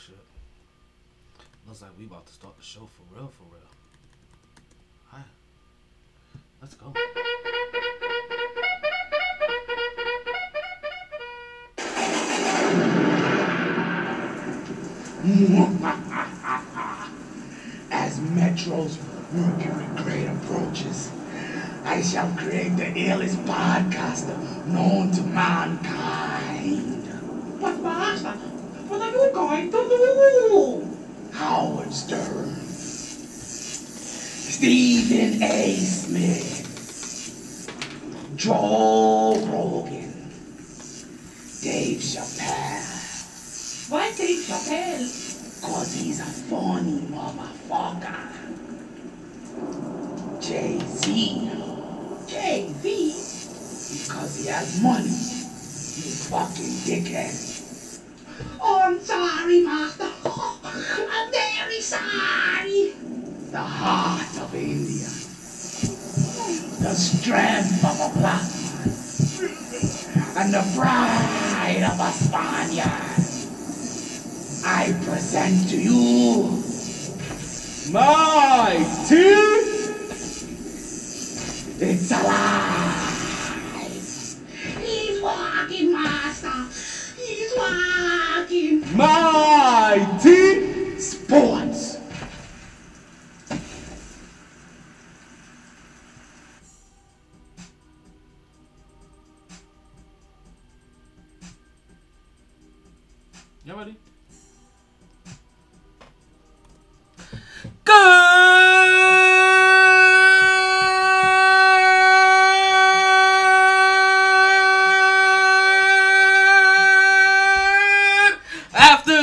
shit. Looks like we about to start the show for real, for real. Hi. Let's go. As Metro's Mercury grade approaches, I shall create the illest podcaster known to mankind. Howard Stephen A. Smith, Joe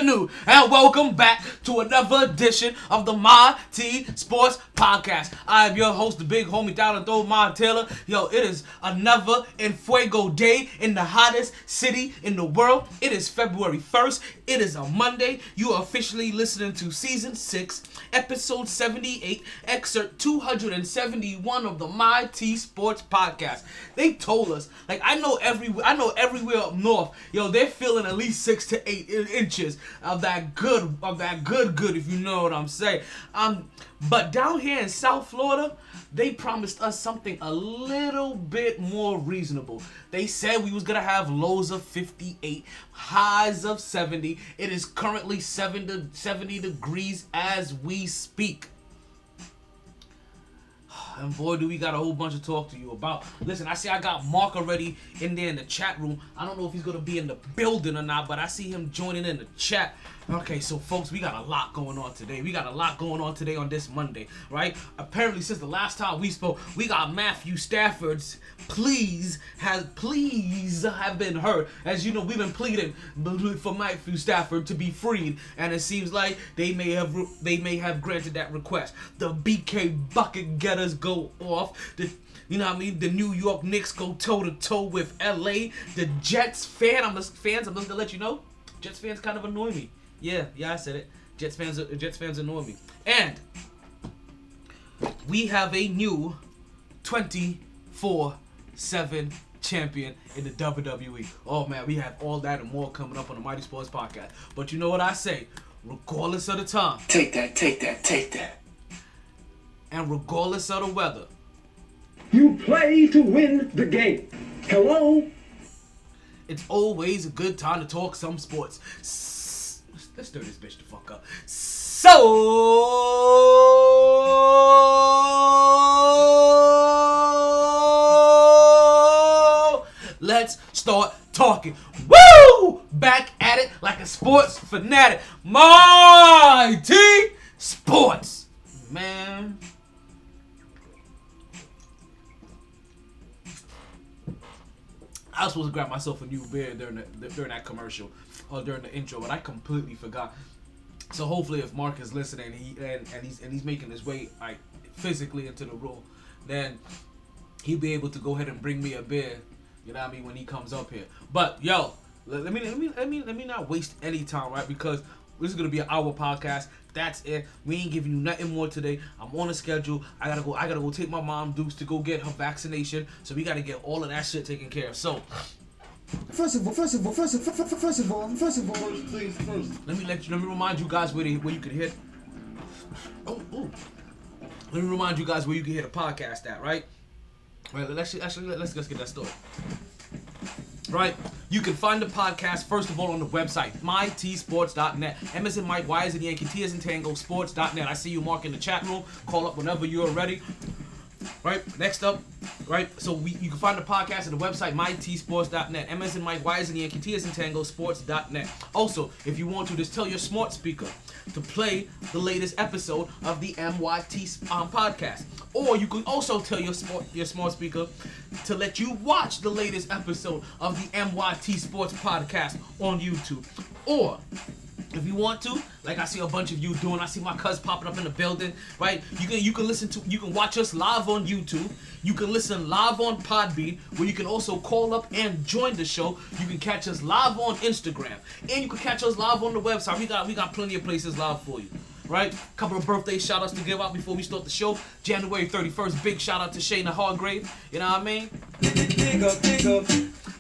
afternoon, and welcome back to another edition of the My T Sports Podcast. I am your host, the big homie down Throw My Taylor. Yo, it is another En Fuego day in the hottest city in the world. It is February 1st. It is a Monday. You are officially listening to season 6, episode 78, excerpt 271 of the My T Sports Podcast. They told us, like I know every I know everywhere up north, yo, they're feeling at least six to eight inches of that good of that good good if you know what I'm saying. Um, but down here in South Florida, they promised us something a little bit more reasonable. They said we was gonna have lows of 58, highs of 70. It is currently 7 to 70 degrees as we speak. And boy, do we got a whole bunch to talk to you about. Listen, I see I got Mark already in there in the chat room. I don't know if he's gonna be in the building or not, but I see him joining in the chat. Okay, so folks, we got a lot going on today. We got a lot going on today on this Monday, right? Apparently, since the last time we spoke, we got Matthew Stafford's pleas has please have been heard. As you know, we've been pleading for Matthew Stafford to be freed, and it seems like they may have they may have granted that request. The BK bucket getters go off. The you know what I mean? The New York Knicks go toe to toe with LA. The Jets fan, I'm just fans. I'm just gonna let you know, Jets fans kind of annoy me. Yeah, yeah, I said it. Jets fans, Jets fans annoy me. And we have a new 24/7 champion in the WWE. Oh man, we have all that and more coming up on the Mighty Sports Podcast. But you know what I say? Regardless of the time Take that, take that, take that. and regardless of the weather, You play to win the game. Hello? it's always a good time to talk some sports. Let's stir this bitch the fuck up. So let's start talking. Woo! Back at it like a sports fanatic. My T Sports. I was supposed to grab myself a new beer during the, during that commercial or during the intro, but I completely forgot. So hopefully, if Mark is listening, he and, and he's and he's making his way like physically into the room, then he'll be able to go ahead and bring me a beer. You know what I mean when he comes up here. But yo, let, let me let me let me let me not waste any time, right? Because this is gonna be an hour podcast. That's it. We ain't giving you nothing more today. I'm on a schedule. I gotta go. I gotta go take my mom Dukes to go get her vaccination. So we gotta get all of that shit taken care of. So First of all, first of all, first of, first of, first of all, first of all, first. Let me let you. Let me remind you guys where they, where you can hit. Oh, oh. Let me remind you guys where you can hit a podcast at. Right. Right. Let's actually let's let's get that started. Right. You can find the podcast first of all on the website mytsports.net. M is in Mike, Y is in Yankee, T is in Tango, sports.net. I see you, Mark, in the chat room. Call up whenever you're ready. Right. Next up. Right. So we, you can find the podcast at the website mytsports.net. M is in Mike, Y is in Yankee, T is in Tango, sports.net. Also, if you want to, just tell your smart speaker to play the latest episode of the MYT um, podcast. Or you can also tell your smart your smart speaker to let you watch the latest episode of the MYT Sports podcast on YouTube. Or if you want to, like I see a bunch of you doing, I see my cuz popping up in the building, right? You can you can listen to you can watch us live on YouTube. You can listen live on Podbean, where you can also call up and join the show. You can catch us live on Instagram, and you can catch us live on the website. We got we got plenty of places live for you. Right, couple of birthday shout outs to give out before we start the show. January 31st, big shout out to Shayna Hargrave. You know what I mean? big up, big up.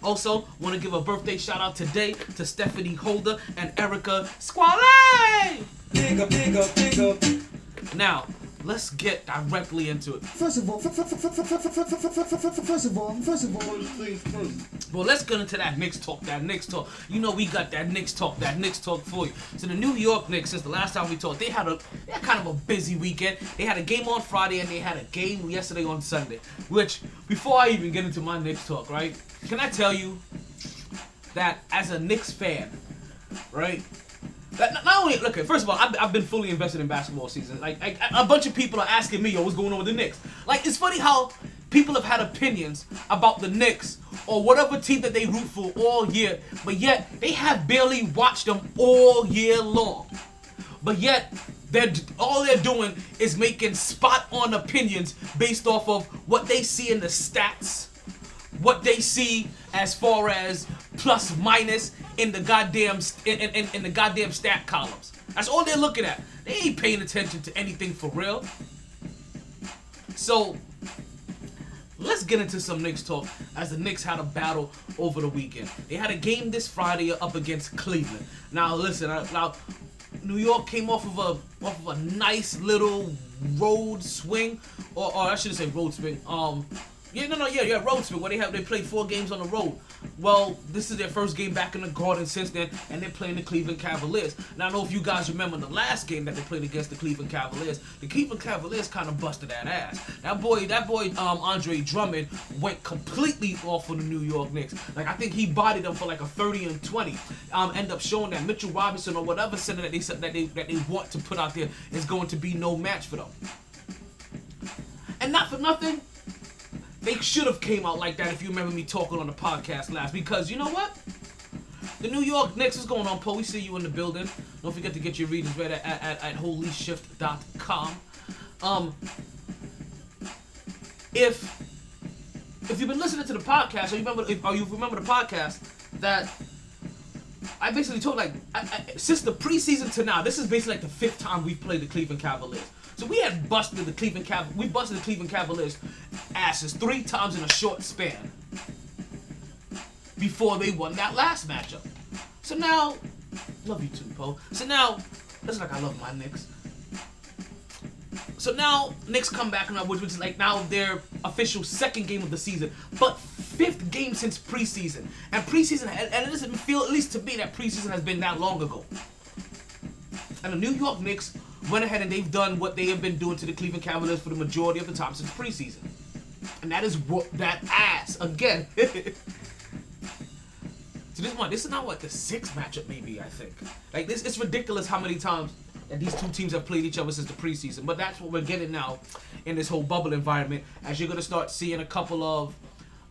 Also, want to give a birthday shout out today to Stephanie Holder and Erica Squale. Big up, big up, big up. Now, Let's get directly into it. First of all, first of all, first of all. Well, let's get into that Knicks talk, that Knicks talk. You know, we got that Knicks talk, that Knicks talk for you. So the New York Knicks, since the last time we talked, they had a they had kind of a busy weekend. They had a game on Friday and they had a game yesterday on Sunday. Which, before I even get into my Knicks talk, right? Can I tell you that as a Knicks fan, right? Not- only look, first of all, I've, I've been fully invested in basketball season. Like, like a bunch of people are asking me, "Yo, what's going on with the Knicks?" Like, it's funny how people have had opinions about the Knicks or whatever team that they root for all year, but yet they have barely watched them all year long. But yet, they're all they're doing is making spot-on opinions based off of what they see in the stats, what they see as far as plus minus in the goddamn in, in, in, the goddamn stat columns. That's all they're looking at. They ain't paying attention to anything for real. So let's get into some Knicks talk as the Knicks had a battle over the weekend. They had a game this Friday up against Cleveland. Now listen, now New York came off of a off of a nice little road swing, or, or I shouldn't say road swing. Um, yeah, no, no, yeah, yeah, road swing. Where they have they played four games on the road. Well, this is their first game back in the Garden since then, and they're playing the Cleveland Cavaliers. Now I know if you guys remember the last game that they played against the Cleveland Cavaliers. The Cleveland Cavaliers kind of busted that ass. That boy, that boy, um, Andre Drummond went completely off on the New York Knicks. Like I think he bodied them for like a 30 and 20. Um, end up showing that Mitchell Robinson or whatever center that they that they that they want to put out there is going to be no match for them. And not for nothing, they should have came out like that if you remember me talking on the podcast last. Because you know what? The New York Knicks is going on, Paul. We see you in the building. Don't forget to get your readings read at, at, at holyshift.com. Um, if if you've been listening to the podcast, or you remember, if, or you remember the podcast, that I basically told like I, I, since the preseason to now, this is basically like the fifth time we've played the Cleveland Cavaliers. So we had busted the Cleveland Cav, we busted the Cleveland Cavaliers asses three times in a short span before they won that last matchup. So now, love you too, Poe. So now, listen like I love my Knicks. So now Knicks come back now, which is like now their official second game of the season, but fifth game since preseason. And preseason, and and it doesn't feel at least to me that preseason has been that long ago. And the New York Knicks went ahead and they've done what they have been doing to the Cleveland Cavaliers for the majority of the time since preseason. And that is what that ass again. so this one, this is not what the sixth matchup maybe, I think. Like this it's ridiculous how many times that these two teams have played each other since the preseason. But that's what we're getting now in this whole bubble environment, as you're gonna start seeing a couple of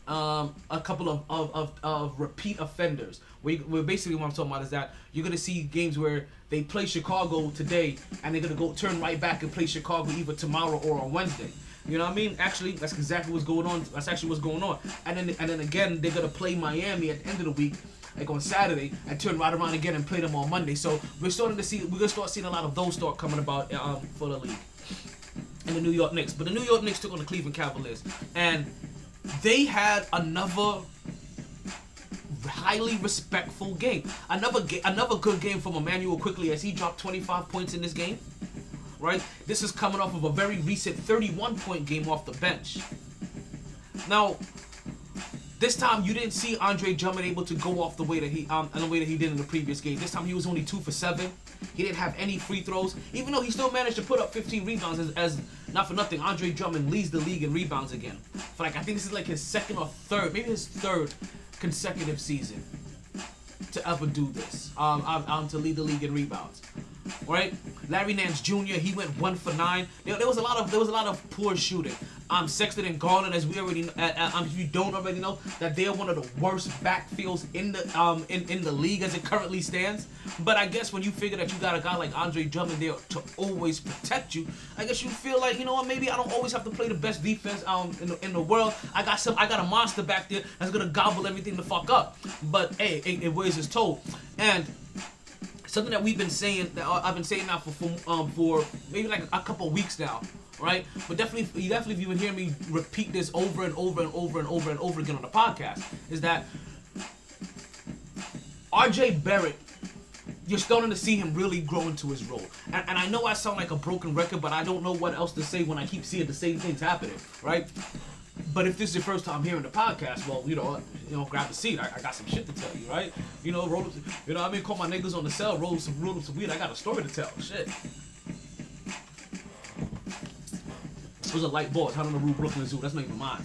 um, a couple of, of, of, of repeat offenders. You, where basically what I'm talking about is that you're gonna see games where they play Chicago today and they're gonna go turn right back and play Chicago either tomorrow or on Wednesday. You know what I mean? Actually, that's exactly what's going on. That's actually what's going on. And then and then again, they're gonna play Miami at the end of the week, like on Saturday, and turn right around again and play them on Monday. So we're starting to see we're gonna start seeing a lot of those start coming about um, for the league and the New York Knicks. But the New York Knicks took on the Cleveland Cavaliers, and they had another highly respectful game. Another ga- another good game from Immanuel Quickley as he dropped 25 points in this game. Right? This is coming off of a very recent 31 point game off the bench. Now, this time you didn't see Andre Drummond able to go off the way that he um the way that he did in the previous game. This time he was only two for seven. He didn't have any free throws, even though he still managed to put up 15 rebounds. As, as not for nothing, Andre Drummond leads the league in rebounds again. For like I think this is like his second or third, maybe his third consecutive season to ever do this. Um, um, um to lead the league in rebounds. Right, Larry Nance Jr. He went one for nine. There, there was a lot of there was a lot of poor shooting. Um, Sexton and Garland, as we already, uh, uh, um, if you don't already know, that they're one of the worst backfields in the um in, in the league as it currently stands. But I guess when you figure that you got a guy like Andre Drummond there to always protect you, I guess you feel like you know what, maybe I don't always have to play the best defense um in the, in the world. I got some, I got a monster back there that's gonna gobble everything the fuck up. But hey, it, it weighs its toll, and something that we've been saying that uh, I've been saying now for for, um, for maybe like a couple weeks now, right? But definitely, you definitely, if you would hear me repeat this over and over and over and over and over again on the podcast, is that RJ Barrett. You're starting to see him really grow into his role, and, and I know I sound like a broken record, but I don't know what else to say when I keep seeing the same things happening, right? But if this is your first time hearing the podcast, well, you know, you know, grab a seat. I, I got some shit to tell you, right? You know, roll, you know, I mean, call my niggas on the cell, roll some, roll some weed. I got a story to tell. Shit. It was a light board. Out on the roof, Brooklyn Zoo. That's not even mine.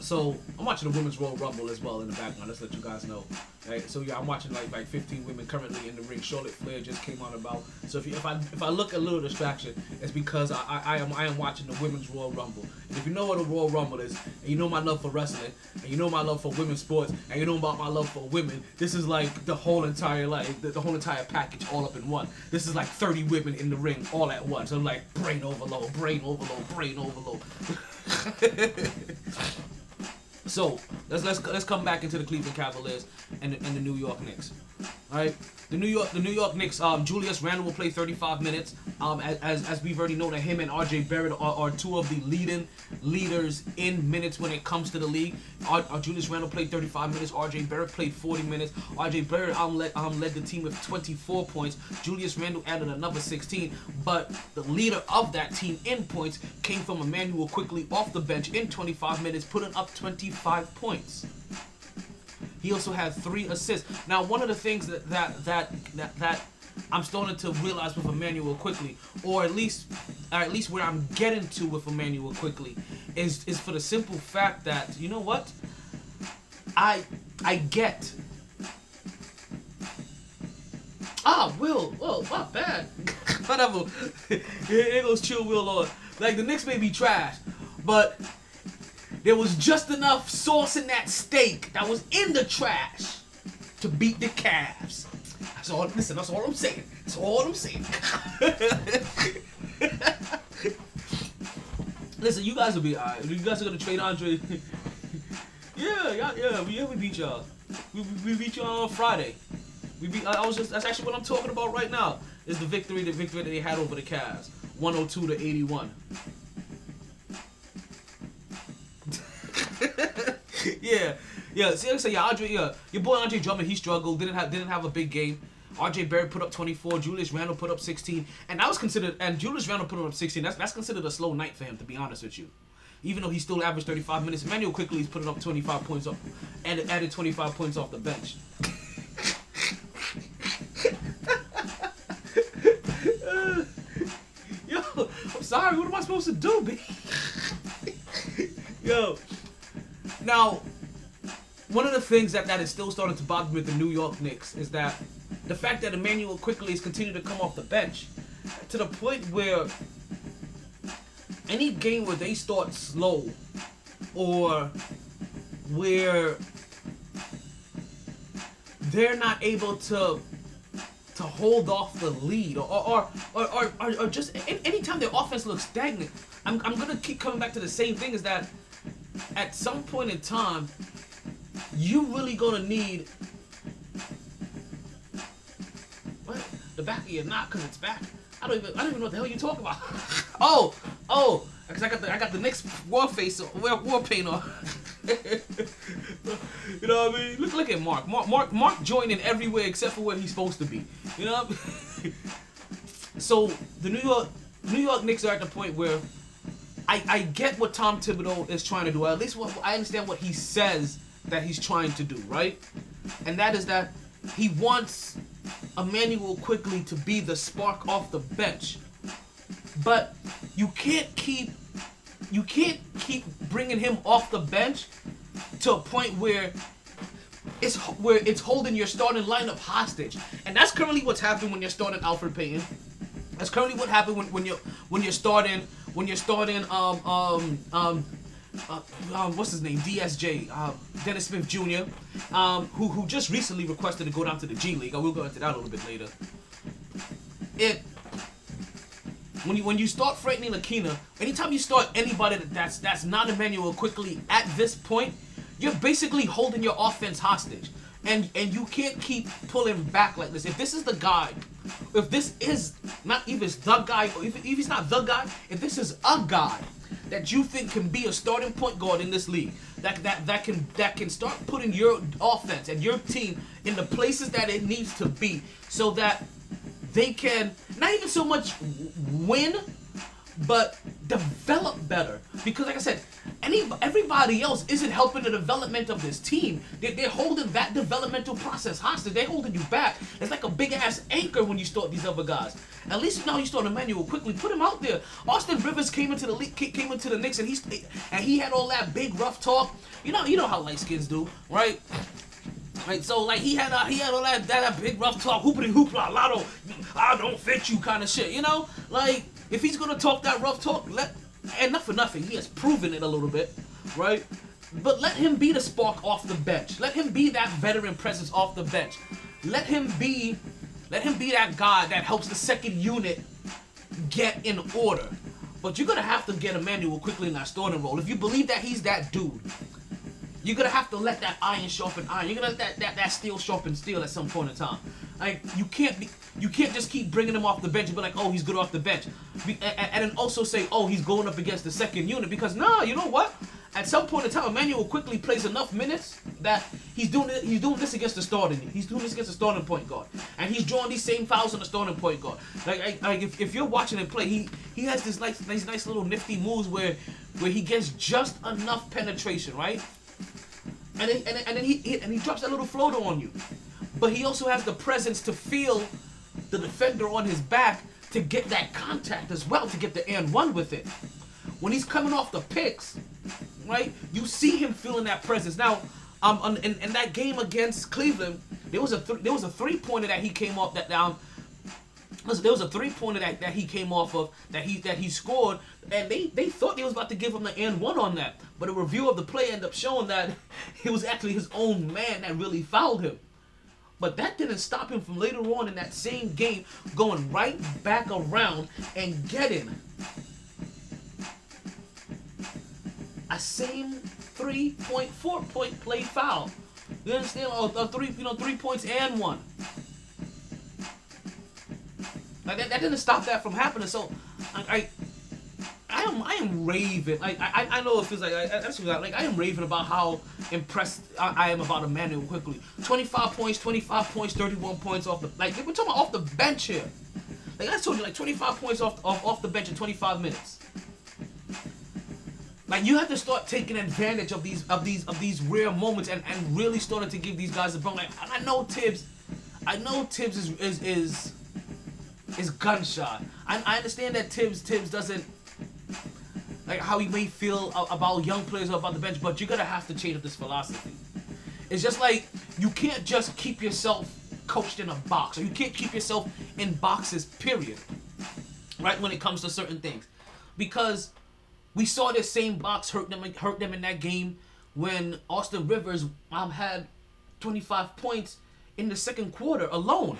So I'm watching the women's Royal Rumble as well in the background. Let's let you guys know. Right? So yeah, I'm watching like like 15 women currently in the ring. Charlotte Flair just came on about. So if you, if I if I look a little distraction, it's because I, I, I am I am watching the women's Royal Rumble. And if you know what a Royal Rumble is, and you know my love for wrestling, and you know my love for women's sports, and you know about my love for women, this is like the whole entire like the, the whole entire package all up in one. This is like 30 women in the ring all at once. I'm like brain overload, brain overload, brain overload. So let's let's let's come back into the Cleveland Cavaliers and and the New York Knicks. All right, the New York the New York Knicks. Um, Julius Randle will play 35 minutes. Um, as, as, we've already known that him and RJ Barrett are, are two of the leading leaders in minutes when it comes to the league. R, R, Julius Randle played 35 minutes. RJ Barrett played 40 minutes. RJ Barrett um led um led the team with 24 points. Julius Randle added another 16. But the leader of that team in points came from Immanuel Quickley off the bench in 25 minutes, putting up 25 points. He also had three assists. Now, one of the things that that that that, that I'm starting to realize with Immanuel Quickley, or at least, or at least where I'm getting to with Immanuel Quickley, is is for the simple fact that you know what, I I get. Ah, Will, Will, not bad. Whatever. Here goes chill Will on. Like the Knicks may be trash, but there was just enough sauce in that steak that was in the trash to beat the Cavs. That's all. Listen, that's all I'm saying. That's all I'm saying. listen, you guys will be alright. You guys are gonna trade Andre. yeah, yeah, yeah. We, yeah, we beat y'all. We, we, we beat y'all on Friday. We beat. I was just. That's actually what I'm talking about right now. Is the victory, the victory that they had over the Cavs, 102 to 81. yeah, yeah. Seriously, yeah, Andre, yeah, your boy Andre Drummond, he struggled. Didn't have didn't have a big game. RJ Barrett put up 24. Julius Randle put up 16, and that was considered. And Julius Randle put up 16. That's that's considered a slow night for him, to be honest with you. Even though he still averaged 35 minutes, Immanuel Quickley he's putting up 25 points off, and added 25 points off the bench. Yo, I'm sorry. What am I supposed to do, B? Yo. Now, one of the things that, that is still starting to bother me with the New York Knicks is that the fact that Immanuel Quickley has continued to come off the bench to the point where any game where they start slow or where they're not able to to hold off the lead or or or, or, or, or just anytime their offense looks stagnant I'm, I'm gonna keep coming back to the same thing is that at some point in time you really gonna need what the back of your knock because it's back I don't even I don't even know what the hell you talking about oh oh because I got the I got the next war face war, war paint on you know what I mean? Look, look at Mark. Mark, Mark, Mark joining everywhere except for where he's supposed to be. You know. I mean? so the New York, New York Knicks are at the point where I, I get what Tom Thibodeau is trying to do. At least what I understand what he says that he's trying to do, right? And that is that he wants Immanuel Quickley to be the spark off the bench. But you can't keep you can't keep bringing him off the bench to a point where it's where it's holding your starting lineup hostage. And that's currently what's happening when you're starting Elfrid Payton. That's currently what happened when, when you're when you're starting when you're starting um um um uh, um, what's his name? DSJ, uh, Dennis Smith Jr., um, who who just recently requested to go down to the G League. I will go into that a little bit later. It when you when you start Frank Ntilikina, anytime you start anybody that- that's that's not Immanuel Quickley at this point, you're basically holding your offense hostage. And and you can't keep pulling back like this. If this is the guy, if this is not even the guy, or if, if he's not the guy, if this is a guy that you think can be a starting point guard in this league, that that that can that can start putting your offense and your team in the places that it needs to be, so that they can not even so much win, but develop better. Because like I said, any everybody else isn't helping the development of this team. They're, they're holding that developmental process hostage. They're holding you back. It's like a big ass anchor when you start these other guys. At least now you start Immanuel Quickley. Put him out there. Austin Rivers came into the league, came into the Knicks, and he's and he had all that big rough talk. You know, you know how light skins do, right? Right, so like he had a, he had all that, that that big rough talk, hoopity hoopla, lotto, I don't fit you kind of shit, you know? Like if he's gonna talk that rough talk, let and not for nothing, he has proven it a little bit, right? But let him be the spark off the bench. Let him be that veteran presence off the bench. Let him be, let him be that guy that helps the second unit get in order. But you're gonna have to get Immanuel Quickley in that starting role. If you believe that he's that dude, you're gonna have to let that iron sharpen iron. You're gonna let that, that, that steel sharpen steel at some point in time. Like you can't be, you can't just keep bringing him off the bench and be like, oh, he's good off the bench, be, and, then also say, oh, he's going up against the second unit because nah, you know what? At some point in time, Immanuel Quickley plays enough minutes that he's doing it, he's doing this against the starting. He's doing this against the starting point guard, and he's drawing these same fouls on the starting point guard. Like, like if, if you're watching him play, he he has this nice, nice, nice little nifty moves where where he gets just enough penetration, right? and then, and then, and then he, he and he drops that little floater on you. But he also has the presence to feel the defender on his back to get that contact as well, to get the and one with it. When he's coming off the picks, right? You see him feeling that presence. Now, um, in, in that game against Cleveland, there was a th- there was a three pointer that he came off that um there was a three pointer that, that he came off of that he that he scored, and they, they thought they was about to give him the and one on that. But a review of the play ended up showing that it was actually his own man that really fouled him. But that didn't stop him from later on in that same game going right back around and getting a same three point four point play foul. You understand? Oh, uh, three you know three points and one. Like that, that didn't stop that from happening. So, I, I am raving. Like I, I know it feels like I, I, like I am raving about how impressed I, I am about Immanuel Quickley. Twenty five points, twenty five points, thirty one points off the like we're talking about off the bench here. Like I told you, like twenty five points off off, off the bench in twenty five minutes. Like you have to start taking advantage of these of these of these rare moments and, and really starting to give these guys a bone. Like I know Thibs, I know Thibs is is is, is gunshot. I, I understand that Thibs Thibs doesn't like how he may feel about young players or about the bench, but you're gonna have to change up this philosophy. It's just like you can't just keep yourself coached in a box, or you can't keep yourself in boxes. Period. Right when it comes to certain things, because we saw this same box hurt them hurt them in that game when Austin Rivers um had 25 points in the second quarter alone,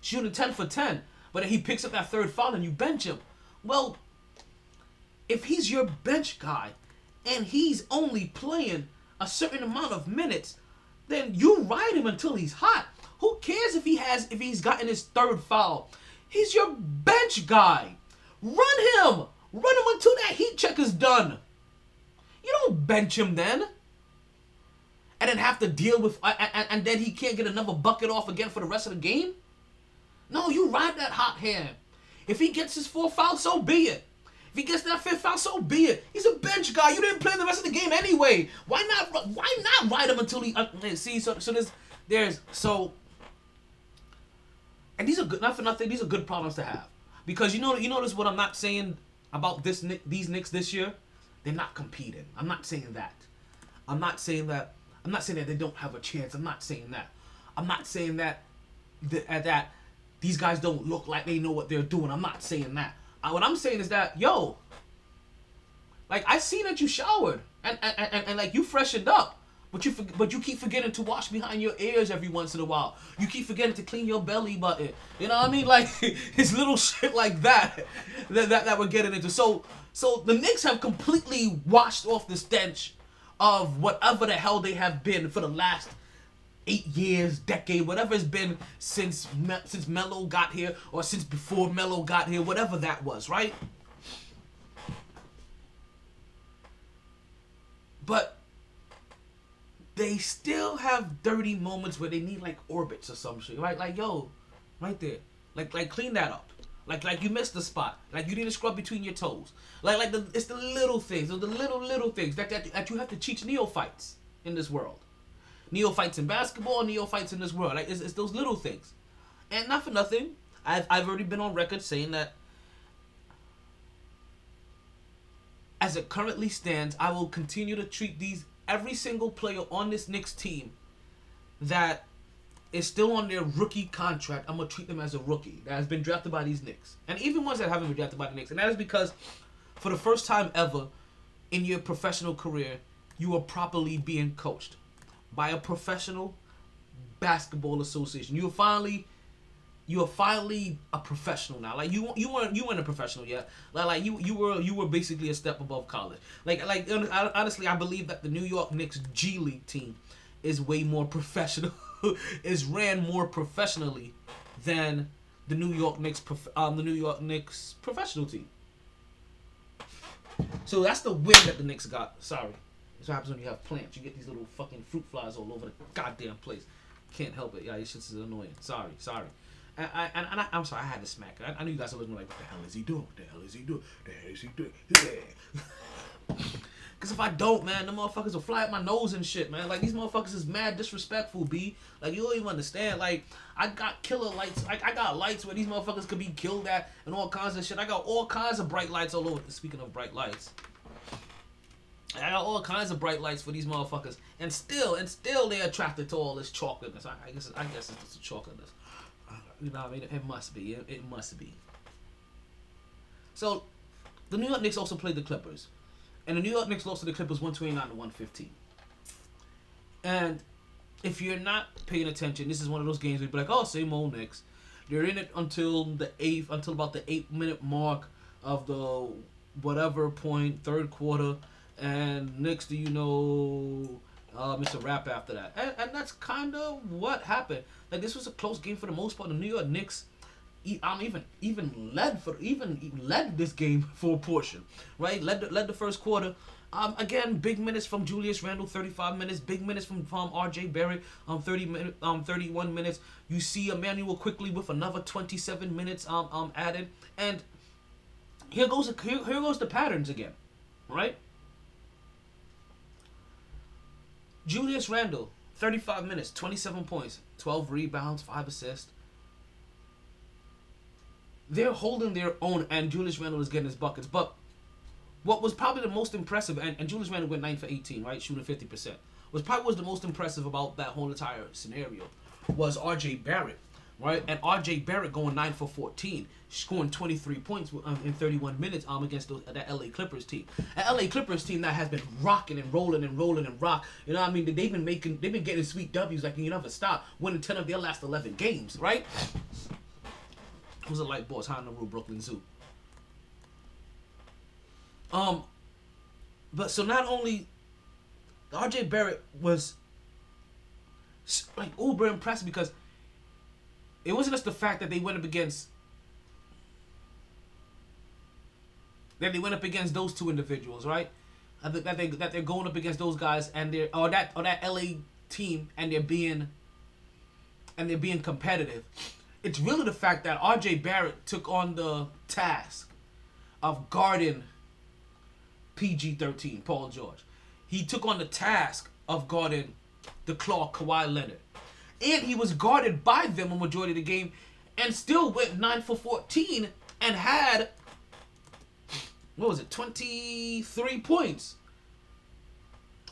shooting 10 for 10. But he picks up that third foul and you bench him. Well, if he's your bench guy and he's only playing a certain amount of minutes, then you ride him until he's hot. Who cares if he has if he's gotten his third foul? He's your bench guy. Run him. Run him until that heat check is done. You don't bench him then. and then have to deal with, and, and then he can't get another bucket off again for the rest of the game? No, you ride that hot hand. If he gets his fourth foul, so be it. If he gets that fifth foul, so be it. He's a bench guy. You didn't play the rest of the game anyway. Why not? Why not ride him until he? Uh, see, so so there's there's so. And these are good. Not for nothing. These are good problems to have because you know you notice what I'm not saying about this these Knicks this year. They're not competing. I'm not saying that. I'm not saying that. I'm not saying that they don't have a chance. I'm not saying that. I'm not saying that uh, that these guys don't look like they know what they're doing. I'm not saying that. Uh, what I'm saying is that yo, like I see that you showered and and, and, and like you freshened up, but you but you keep forgetting to wash behind your ears every once in a while. You keep forgetting to clean your belly button. You know what I mean? Like it's little shit like that that that, that we're getting into. So so the Knicks have completely washed off the stench of whatever the hell they have been for the last eight years, decade, whatever it's been since Me- since Melo got here or since before Melo got here, whatever that was, right? But they still have dirty moments where they need like orbits or some shit, right? Like yo, right there, like like clean that up. Like like you missed the spot. Like you didn't scrub between your toes. Like like the it's the little things, the little little things that that, that you have to teach neophytes in this world neophytes in basketball, neophytes in this world. Like it's, it's those little things. And not for nothing, I've I've already been on record saying that as it currently stands, I will continue to treat these every single player on this Knicks team that is still on their rookie contract. I'm gonna treat them as a rookie that has been drafted by these Knicks, and even ones that haven't been drafted by the Knicks. And that is because, for the first time ever in your professional career, you are properly being coached by a professional basketball association. You are finally you are finally a professional now. Like you you weren't you weren't a professional yet. Like like you you were you were basically a step above college. Like like honestly, I believe that the New York Knicks G League team is way more professional. is ran more professionally than the New York Knicks um the New York Knicks professional team. So that's the win that the Knicks got. Sorry. That's what happens when you have plants. You get these little fucking fruit flies all over the goddamn place. Can't help it. Yeah, this is annoying. Sorry, sorry. And, I, and, and I, I'm sorry, I had to smack it. I, I knew you guys were looking like, what the hell is he doing? What the hell is he doing? What the hell is he doing? Cause if I don't, man, the motherfuckers will fly at my nose and shit, man. Like these motherfuckers is mad disrespectful, b. Like you don't even understand. Like I got killer lights. Like I got lights where these motherfuckers could be killed at and all kinds of shit. I got all kinds of bright lights all over. Speaking of bright lights, I got all kinds of bright lights for these motherfuckers, and still, and still, they're attracted to all this chocolateness. I, I guess, I guess it's just chocolateness. You know what I mean? It must be. It, it must be. So, the New York Knicks also played the Clippers, and the New York Knicks lost to the Clippers one twenty nine to one fifteen. And if you're not paying attention, this is one of those games where you'd be like, oh, same old Knicks. They're in it until the eighth, until about the eight minute mark of the whatever point, third quarter, and next do you know, it's a wrap after that. And, and that's kind of what happened. Like this was a close game for the most part. The New York Knicks, e- um, even even led for even led this game for a portion, right? Led the, led the first quarter. Um, again, big minutes from Julius Randle, 35 minutes. Big minutes from, from R.J. Barrett, um, 30 minute, um, 31 minutes. You see Immanuel Quickley with another 27 minutes um, um added, and here goes here, here goes the patterns again, right? Julius Randle, 35 minutes, 27 points, 12 rebounds, 5 assists. They're holding their own, and Julius Randle is getting his buckets. But what was probably the most impressive, and, and Julius Randle went 9 for 18, right? Shooting 50%. Was probably was the most impressive about that whole entire scenario was RJ Barrett, right? And RJ Barrett going 9 for 14, scoring 23 points um, in 31 minutes um, against that LA Clippers team. An LA Clippers team that has been rocking and rolling and rolling and rock. You know what I mean? They've been making, they've been getting sweet W's like you never stop, winning 10 of their last 11 games, right? Who's a light boss? Rule, Brooklyn Zoo. Um, but so not only RJ Barrett was like uber impressive because it wasn't just the fact that they went up against that they went up against those two individuals, right? Uh, That they that they're going up against those guys and they're or that or that LA team and they're being and they're being competitive. It's really the fact that RJ Barrett took on the task of guarding PG 13, Paul George. He took on the task of guarding the claw Kawhi Leonard. And he was guarded by them a majority of the game and still went 9 for 14 and had, what was it, 23 points.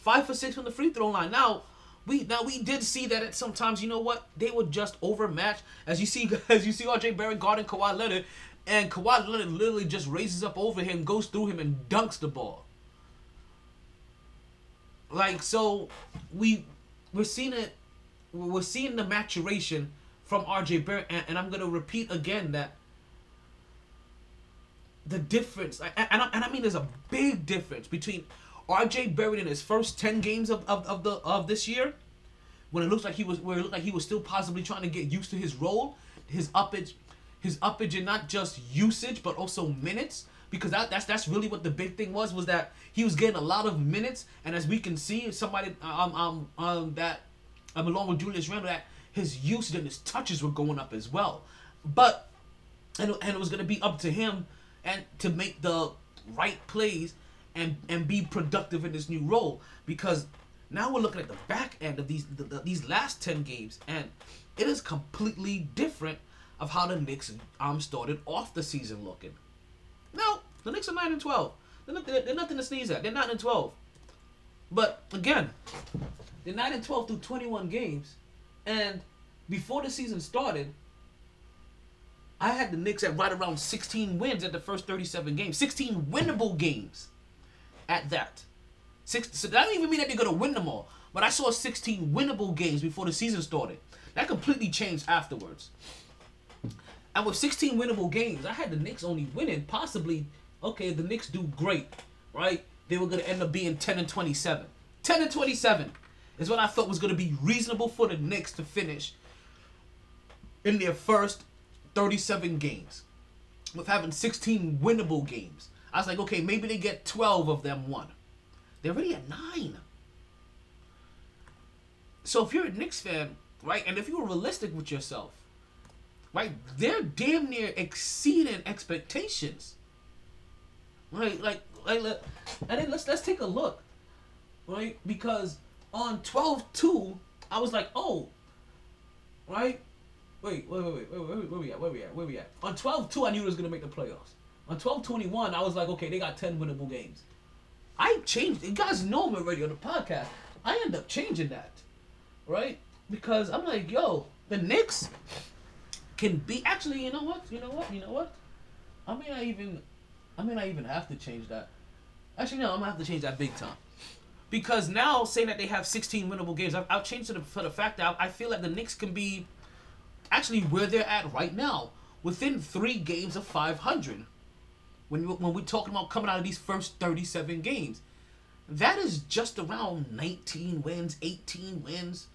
5 for 6 from the free throw line. Now, we now we did see that at sometimes you know what they were just overmatched as you see as you see RJ Barrett guarding Kawhi Leonard and Kawhi Leonard literally just raises up over him, goes through him, and dunks the ball. Like so, we we're seeing it. We're seeing the maturation from RJ Barrett, and, and I'm gonna repeat again that the difference, and, and, I, and I mean, there's a big difference between RJ Barrett in his first ten games of, of, of the of this year, when it looks like he was where it looked like he was still possibly trying to get used to his role, his uppage, his uppage in not just usage but also minutes. Because that, that's that's really what the big thing was was that he was getting a lot of minutes, and as we can see, somebody um um um that um along with Julius Randle that his usage and his touches were going up as well, but and, and it was gonna be up to him and to make the right plays and and be productive in this new role because now we're looking at the back end of these the, the, these last 10 games and it is completely different of how the Knicks um started off the season looking. No, the Knicks are 9 and 12. They're, they're, nothing to sneeze at. They're 9 and 12. But again, they're 9 and 12 through 21 games and before the season started I had the Knicks at right around 16 wins at the first 37 games. 16 winnable games at that. Six, so that don't even mean that they're gonna win them all. But I saw 16 winnable games before the season started. That completely changed afterwards. And with 16 winnable games, I had the Knicks only winning possibly. Okay, the Knicks do great, right? They were gonna end up being 10 and 27. 10 and 27 is what I thought was gonna be reasonable for the Knicks to finish in their first 37 games with having 16 winnable games. I was like, okay, maybe they get 12 of them won. They're already at nine. So if you're a Knicks fan, right, and if you were realistic with yourself, right, they're damn near exceeding expectations. Right, like, like, and then let's let's take a look, right, because on 12-2, I was like, oh, right, wait, wait, wait, wait, wait, wait, where we at, where we at, where we at? On 12-2, I knew it was gonna make the playoffs. On 12-21, I was like, okay, they got 10 winnable games. I changed. You guys know me already on the podcast. I end up changing that, right? Because I'm like, yo, the Knicks can be. Actually, you know what? You know what? You know what? I may not even. I may not even have to change that. Actually, no. I'm gonna have to change that big time. Because now saying that they have 16 winnable games, I've, I've changed it for the fact that I, feel like the Knicks can be actually where they're at right now, within three games of 500 when you, when we're talking about coming out of these first 37 games. That is just around 19 wins, 18 wins,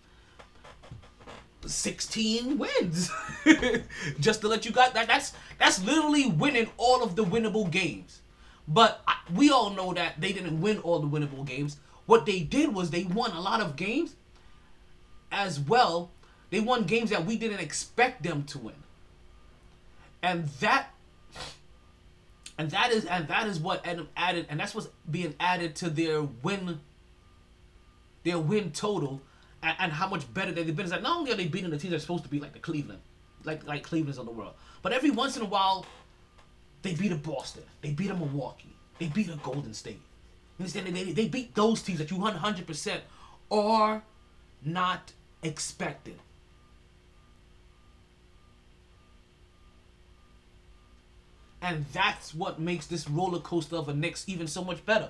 16 wins. just to let you guys that that's that's literally winning all of the winnable games. But I, we all know that they didn't win all the winnable games. What they did was they won a lot of games as well. They won games that we didn't expect them to win. And that and that is and that is what ended added and that's what's being added to their win their win total and, and how much better they've been. It's like not only are they beating the teams they're supposed to be like the Cleveland, like like Cleveland's of the world, but every once in a while they beat a Boston, they beat a Milwaukee, they beat a Golden State. Understand? They, they beat those teams that you 100% are not expected. And that's what makes this roller coaster of a Knicks even so much better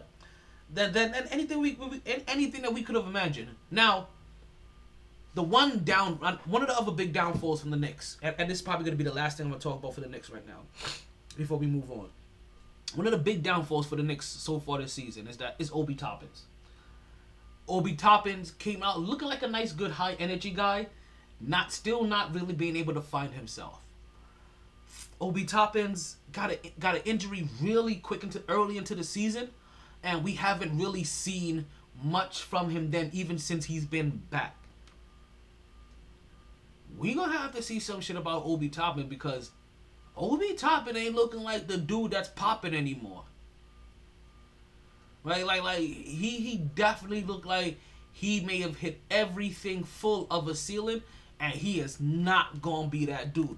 than, than, than anything we, we anything that we could have imagined. Now, the one down, one of the other big downfalls from the Knicks, and, and this is probably going to be the last thing I'm going to talk about for the Knicks right now, before we move on. One of the big downfalls for the Knicks so far this season is that it's Obi Toppins. Obi Toppins came out looking like a nice, good, high energy guy, not still not really being able to find himself. Obi Toppins got a got an injury really quick into early into the season, and we haven't really seen much from him then, even since he's been back. we gonna have to see some shit about Obi Toppin because Obi Toppin ain't looking like the dude that's popping anymore. Right, like like he he definitely looked like he may have hit everything full of a ceiling, and he is not gonna be that dude.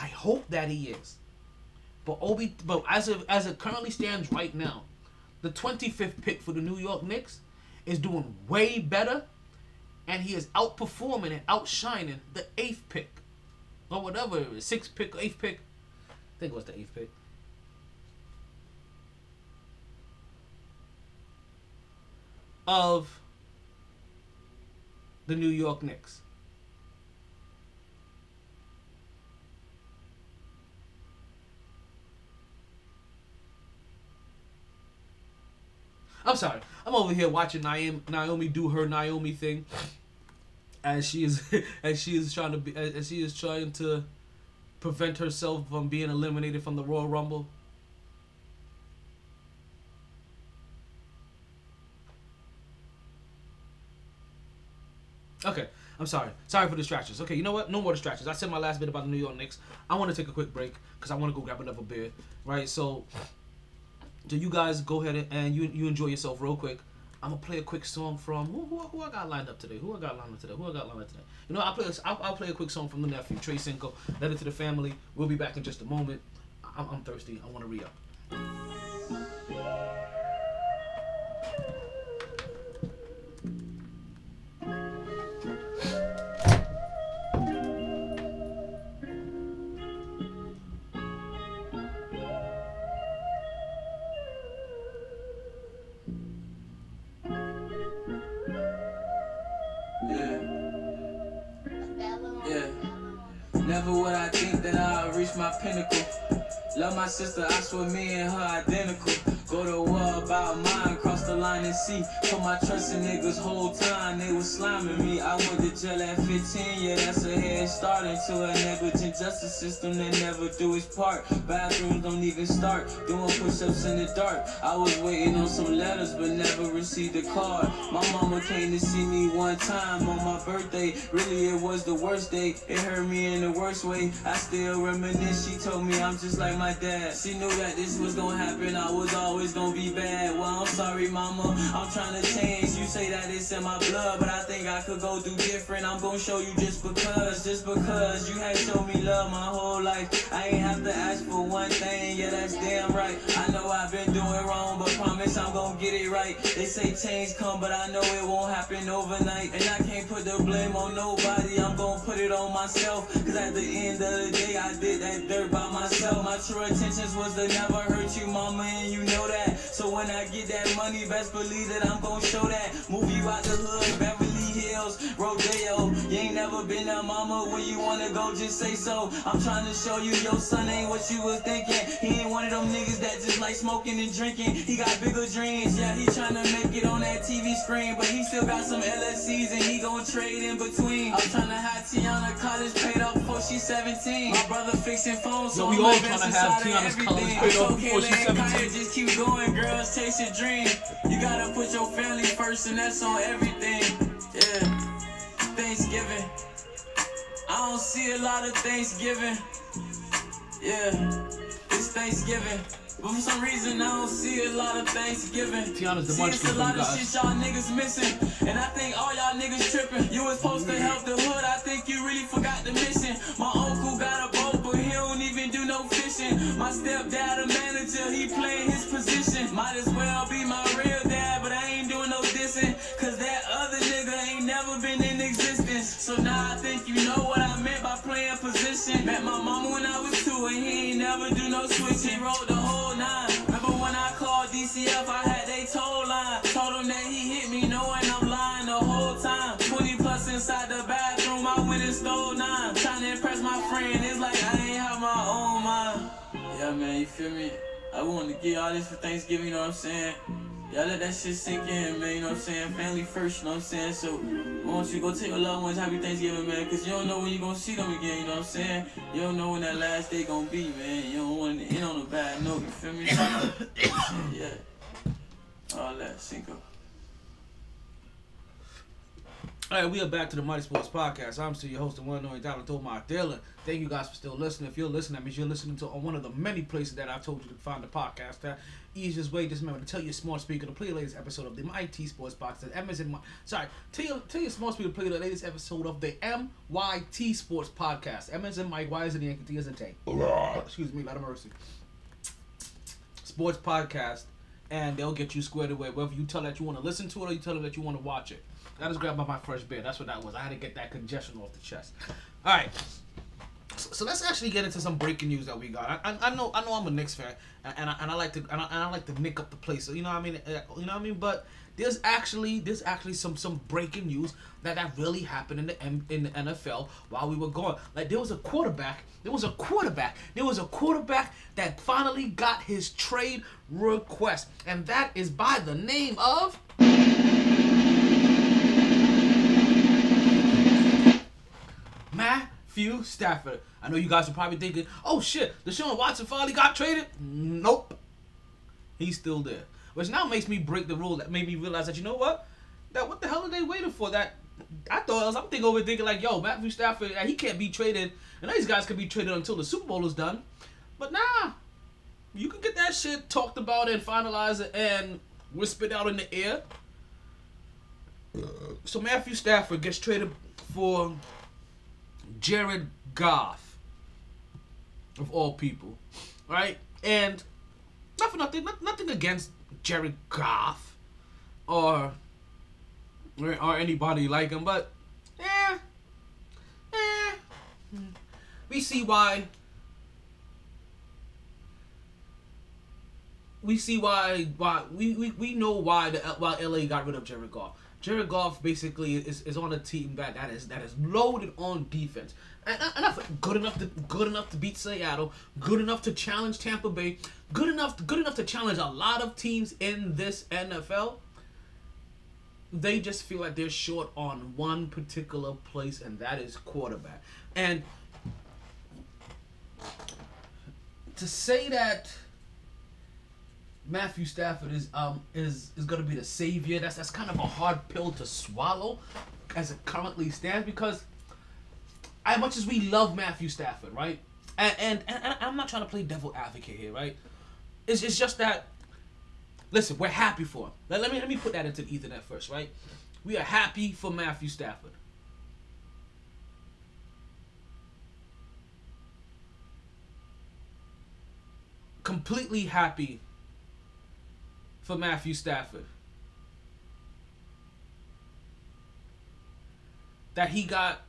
I hope that he is. But Obi, but as of, as it currently stands right now, the 25th pick for the New York Knicks is doing way better, and he is outperforming and outshining the eighth pick, or whatever sixth pick, eighth pick. I think it was the eighth pick. Of the New York Knicks. I'm sorry. I'm over here watching Naomi, do her Naomi thing, as she is as she is trying to be as she is trying to prevent herself from being eliminated from the Royal Rumble. Okay, I'm sorry. Sorry for distractions. Okay, you know what? No more distractions. I said my last bit about the New York Knicks. I want to take a quick break because I want to go grab another beer. Right, so do you guys go ahead and- you you enjoy yourself real quick. I'm gonna play a quick song from who, who, who I got lined up today. Who I got lined up today? Who I got lined up today? You know, I'll play. a- I'll, I'll play a quick song from the nephew Trey Cinco. Letter to the family. We'll be back in just a moment. I'm, I'm thirsty. I want to re up. Pinnacle. Love my sister, I swear me and her identical. Go to war about mine, cross the line and see. Put my trust in niggas whole time, they was sliming me. I went to jail at 15, yeah, that's a head start into a negligent justice system that never do its part. Bathrooms don't even start, doing push-ups in the dark. I was waiting on some letters, but never received a card. My mama came to see me one time on my birthday. Really, it was the worst day. It hurt me in the worst way. I still reminisce. She told me I'm just like my dad. She knew that this was gonna happen. I was always gonna be bad. Well, I'm sorry, mama. I'm trying to change. You say that it's in my blood, but I think I could go do different. I'm gonna show you just because, just because you had shown me love my whole life. I ain't have to ask for one thing. Yeah, that's damn right. I know I've been doing wrong, but promise I'm gonna get it right. They say change come, but I know it won't happen overnight. And I can't put the blame on nobody. I'm gonna put it on myself. Cause at the end of the day, I did that dirt by myself. My true intentions was to never hurt you, mama, and you know. So when I get that money, best believe that I'm gonna show that. You out the hood, Beverly Hills, Rodeo. Ain't never been a mama. When you wanna go, just say so. I'm trying to show you your son ain't what you was thinking. He ain't one of them niggas that just like smoking and drinking. He got bigger dreams. Yeah, he trying to make it on that TV screen, but he still got some LSCs and he gon' trade in between. I'm trying to have Tiana college paid off before she's 17. My brother fixing phones, so Yo, we I'm all invest tryna have Tiana's college everything. paid off before she's Kayla and 17. Just keep going, girls, chase your dream. You gotta put your family first, and that's on everything. Yeah. Thanksgiving. I don't see a lot of Thanksgiving. Yeah. It's Thanksgiving. But for some reason, I don't see a lot of Thanksgiving. Tiana's the See, it's a lot of shit y'all niggas missing. And I think all y'all niggas tripping. You was supposed to help the hood. I think you really forgot the mission. My uncle got a boat, but he don't even do no fishing. My stepdad a manager, he playing his position. Might as well be my real dad, So now I think you know what I meant by playing position. Met my mama when I was two, and he ain't never do no switch. He rolled the whole nine. Remember when I called DCF, I had they told line. Told him that he hit me, knowing I'm lying the whole time. 20 plus inside the bathroom, I went and stole nine. Trying to impress my friend, it's like I ain't have my own mind. Yeah, man, you feel me? I wanted to get all this for Thanksgiving, you know what I'm saying? Y'all let that shit sink in, man, you know what I'm saying? Family first, you know what I'm saying? So, don't you go tell your loved ones happy Thanksgiving, man? Cause you don't know when you're gonna see them again, you know what I'm saying? You don't know when that last day gonna be, man. You don't want to end on a bad note, you feel me? yeah. All that, Cinco. All right, we are back to the Mighty Sports Podcast. I'm still your host and one and only Dollar Tomar Dillon. Thank you guys for still listening. If you're listening, that means you're listening to on one of the many places that I've told you to find the podcast. That easiest way, just remember to tell your smart speaker to play the latest episode of the MIT Sports Podcast. Amazon, sorry, tell your tell your smart speaker to play the latest episode of the MYT Sports Podcast. M is in Mike, Y is in Yankee, T is in Tank. Excuse me, lot of mercy. Sports Podcast, and they'll get you squared away. Whether you tell that you want to listen to it or you tell them that you want to watch it. I just grabbed my fresh beer. That's what that was. I had to get that congestion off the chest. All right. So, so let's actually get into some breaking news that we got. I, I, I know I know I'm a Knicks fan, and, and, I, and I like to and I, and I like to nick up the place. So you know what I mean. Uh, You know what I mean. But there's actually there's actually some some breaking news that that really happened in the M, in the NFL while we were gone. Like there was a quarterback. There was a quarterback. There was a quarterback that finally got his trade request, and that is by the name of. Matthew Stafford. I know you guys are probably thinking, oh shit, Deshaun Watson finally got traded. Nope. He's still there. Which now makes me break the rule that made me realize that you know what? That what the hell are they waiting for? That I thought I was I'm thinking over thinking like, yo, Matthew Stafford, he can't be traded. And these guys can be traded until the Super Bowl is done. But nah. You can get that shit talked about and finalized and whispered out in the air. So Matthew Stafford gets traded for Jared Goff, of all people, right? And not for nothing, not, nothing against Jared Goff or or, or anybody like him, but yeah, eh, we see why. We see why why we, we, we know why the why LA got rid of Jared Goff. Jared Goff basically is, is on a team that, that is that is loaded on defense. And, and good enough to good enough to beat Seattle, good enough to challenge Tampa Bay, good enough good enough to challenge a lot of teams in this NFL. They just feel like they're short on one particular place, and that is quarterback. And to say that Matthew Stafford is um is is gonna be the savior. That's that's kind of a hard pill to swallow, as it currently stands. Because as much as we love Matthew Stafford, right, and and, and, I'm not trying to play devil advocate here, right. It's it's just that. Listen, we're happy for him. Let, let me let me put that into the Ethernet first, right? We are happy for Matthew Stafford. Completely happy for Matthew Stafford. That he got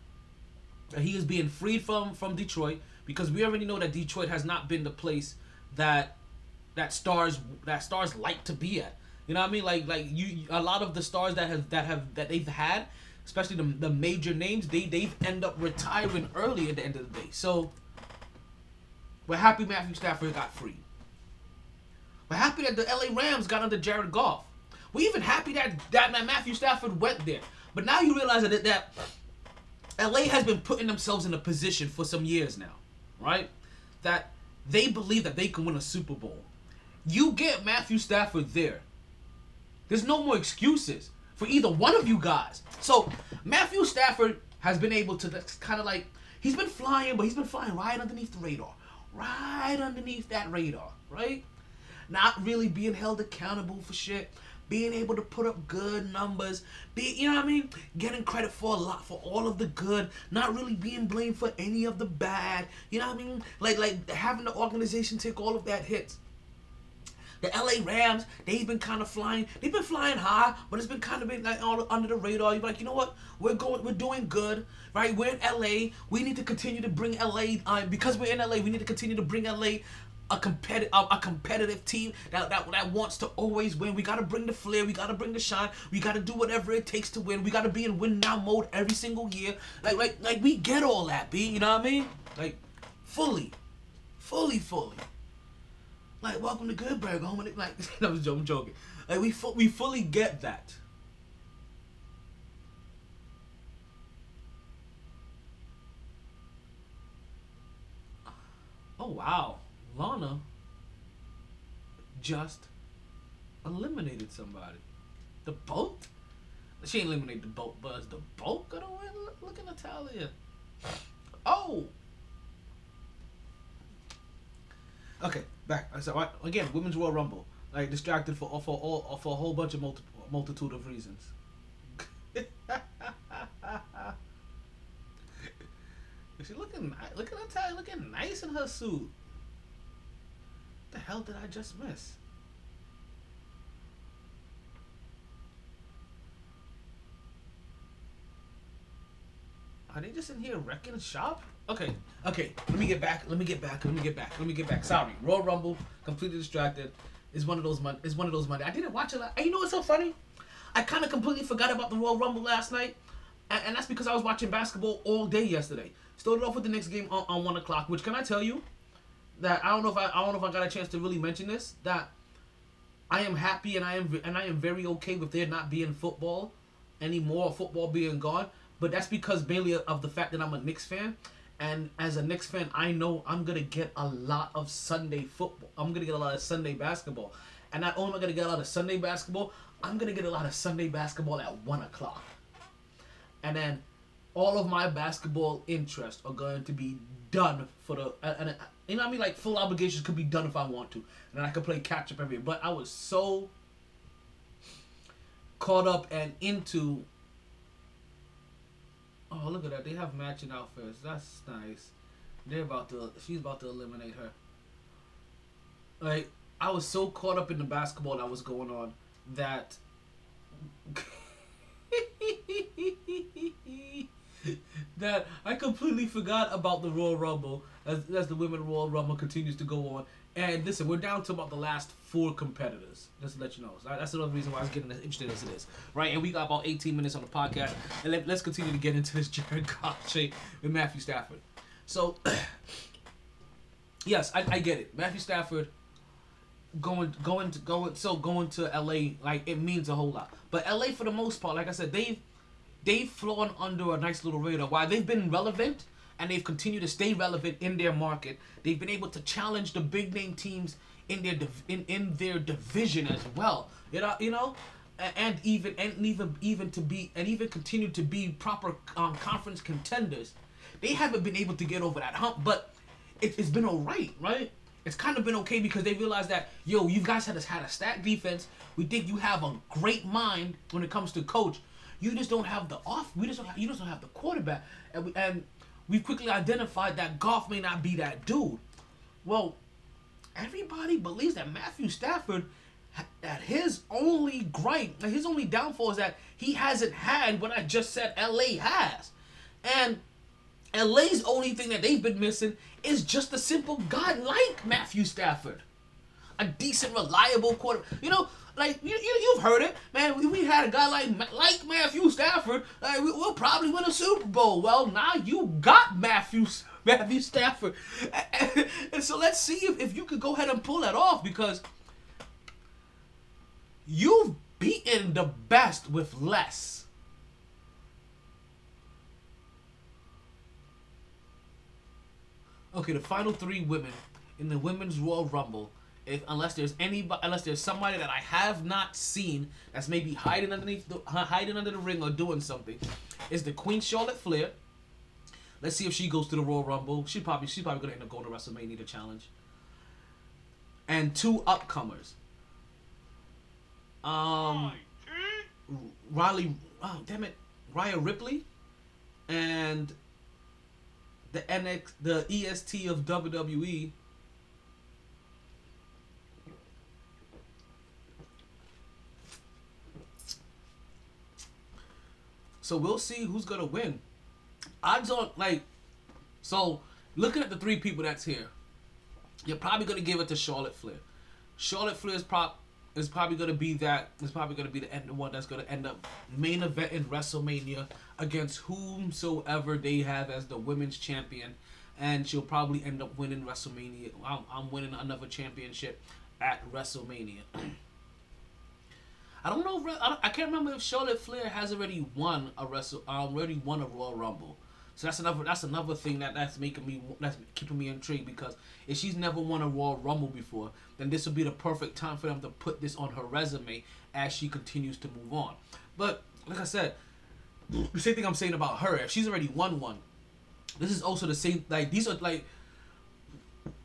that he is being freed from from Detroit because we already know that Detroit has not been the place that that stars that stars like to be at. You know what I mean? Like like you a lot of the stars that have that have that they've had, especially the, the major names, they they've end up retiring early at the end of the day. So we're happy Matthew Stafford got free. We're happy that the LA Rams got under Jared Goff. We're even happy that, that Matthew Stafford went there. But now you realize that, that LA has been putting themselves in a position for some years now, right? That they believe that they can win a Super Bowl. You get Matthew Stafford there. There's no more excuses for either one of you guys. So Matthew Stafford has been able to kind of like he's been flying, but he's been flying right underneath the radar, right underneath that radar, right? Not really being held accountable for shit, being able to put up good numbers, be you know what I mean, getting credit for a lot for all of the good, not really being blamed for any of the bad. You know what I mean? Like like having the organization take all of that hits. The LA Rams, they've been kind of flying. They've been flying high, but it's been kind of been like all under the radar. You're like, you know what? We're going, we're doing good, right? We're in LA. We need to continue to bring LA. Uh, because we're in LA, we need to continue to bring LA a competitive a, a, competitive team that, that that wants to always win. We gotta bring the flair, we gotta bring the shine, we gotta do whatever it takes to win. We gotta be in win now mode every single year. Like like like we get all that, B, you know what I mean? Like fully. Fully, fully. Like welcome to Goodburg, home and like I'm joking. Like we fu- we fully get that. Oh wow. Lana just eliminated somebody. The boat? she ain't eliminate the boat, but the boat gonna win? Look, at Natalya. Oh. Okay, back. So again, women's Royal Rumble. Like distracted for for all for a whole bunch of multi, multitude of reasons. Is she looking? Look at Natalya looking nice in her suit. The hell did I just miss? Are they just in here wrecking shop? Okay, okay. Let me get back. Let me get back. Let me get back. Let me get back. Sorry, Royal Rumble. Completely distracted. Is one of those mon- Is one of those Monday. I didn't watch it. And you know what's so funny? I kind of completely forgot about the Royal Rumble last night, and, and that's because I was watching basketball all day yesterday. Started off with the Knicks game on, on one o'clock. Which can I tell you that I don't know if I, I don't know if I got a chance to really mention this that I am happy and I am and I am very okay with there not being football anymore, football being gone. But that's because mainly of the fact that I'm a Knicks fan, and as a Knicks fan, I know I'm gonna get a lot of Sunday football. I'm gonna get a lot of Sunday basketball, and not only am I gonna get a lot of Sunday basketball, I'm gonna get a lot of Sunday basketball at one o'clock, and then all of my basketball interests are going to be done for the and, and you know what I mean like full obligations could be done if I want to, and I could play catch up every. Year. But I was so caught up and into. Oh look at that! They have matching outfits. That's nice. They're about to. She's about to eliminate her. Like I was so caught up in the basketball that was going on that. that I completely forgot about the Royal Rumble as, as the Women Royal Rumble continues to go on. And listen, we're down to about the last four competitors. Just to let you know. So that's another reason why I was getting as interested as it is. Right? And we got about 18 minutes on the podcast. And let, us continue to get into this Jared Goff with Matthew Stafford. So, yes, I, I get it. Matthew Stafford going going to going so going to LA like it means a whole lot. But LA for the most part, like I said, they've they've flown under a nice little radar. While they've been relevant and they've continued to stay relevant in their market, they've been able to challenge the big name teams in their div- in, in their division as well. You know, you know, and even and even even to be and even continue to be proper um, conference contenders. They haven't been able to get over that hump, but it, it's been alright, right? It's kind of been okay because they realize that yo, you guys had a, had a stacked defense. We think you have a great mind when it comes to coach. You just don't have the off. We just don't. Have, you just don't have the quarterback, and we, and we've quickly identified that Goff may not be that dude. Well, everybody believes that Matthew Stafford, that his only gripe, his only downfall is that he hasn't had what I just said LA has, and LA's only thing that they've been missing is just a simple guy like Matthew Stafford. A decent, reliable quarter. You know, like you, you you've heard it, man. We, we had a guy like like Matthew Stafford. Like, we, we'll probably win a Super Bowl. Well, now you got Matthew Matthew Stafford, and so let's see if, if you could go ahead and pull that off because you've beaten the best with less. Okay, the final three women in the women's Royal Rumble. If unless there's any unless there's somebody that I have not seen that's maybe hiding underneath the hiding under the ring or doing something, is the Queen Charlotte Flair. Let's see if she goes to the Royal Rumble. She probably she's probably gonna end up going to WrestleMania to challenge. And two upcomers. Um, Riley, oh damn it, Rhea Ripley, and the NX, the EST of WWE. So we'll see who's gonna win. Odds on like, so looking at the three people that's here, you're probably gonna give it to Charlotte Flair. Charlotte Flair is prop is probably gonna be that is probably gonna be the end the one that's gonna end up main event in WrestleMania against whomsoever they have as the women's champion, and she'll probably end up winning WrestleMania. I'm, I'm winning another championship at WrestleMania. I don't know. If, I, don't- I can't remember if Charlotte Flair has already won a wrestle. Um, already won a Royal Rumble. So that's another. That's another thing that that's making me. That's keeping me intrigued because if she's never won a Royal Rumble before, then this would be the perfect time for them to put this on her resume as she continues to move on. But like I said, the same thing I'm saying about her. If she's already won one, this is also the same. Like these are like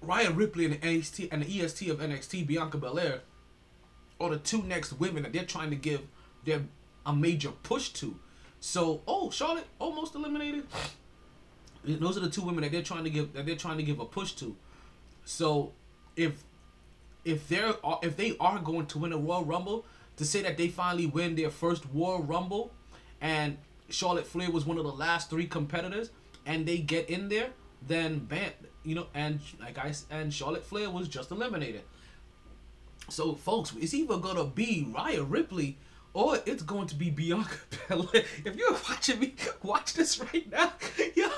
Rhea Ripley and the NXT and the EST of NXT, Bianca Belair, are the two next women that they're trying to give their a major push to. So, oh, Charlotte almost eliminated. Those are the two women that they're trying to give that they're trying to give a push to. So, if if they're uh, if they are going to win a Royal Rumble, to say that they finally win their first Royal Rumble, and Charlotte Flair was one of the last three competitors, and they get in there, then bam, you know, and like I and Charlotte Flair was just eliminated. So, folks, it's either gonna be Rhea Ripley or it's going to be Bianca Belair. If you're watching me, watch this right now, yo.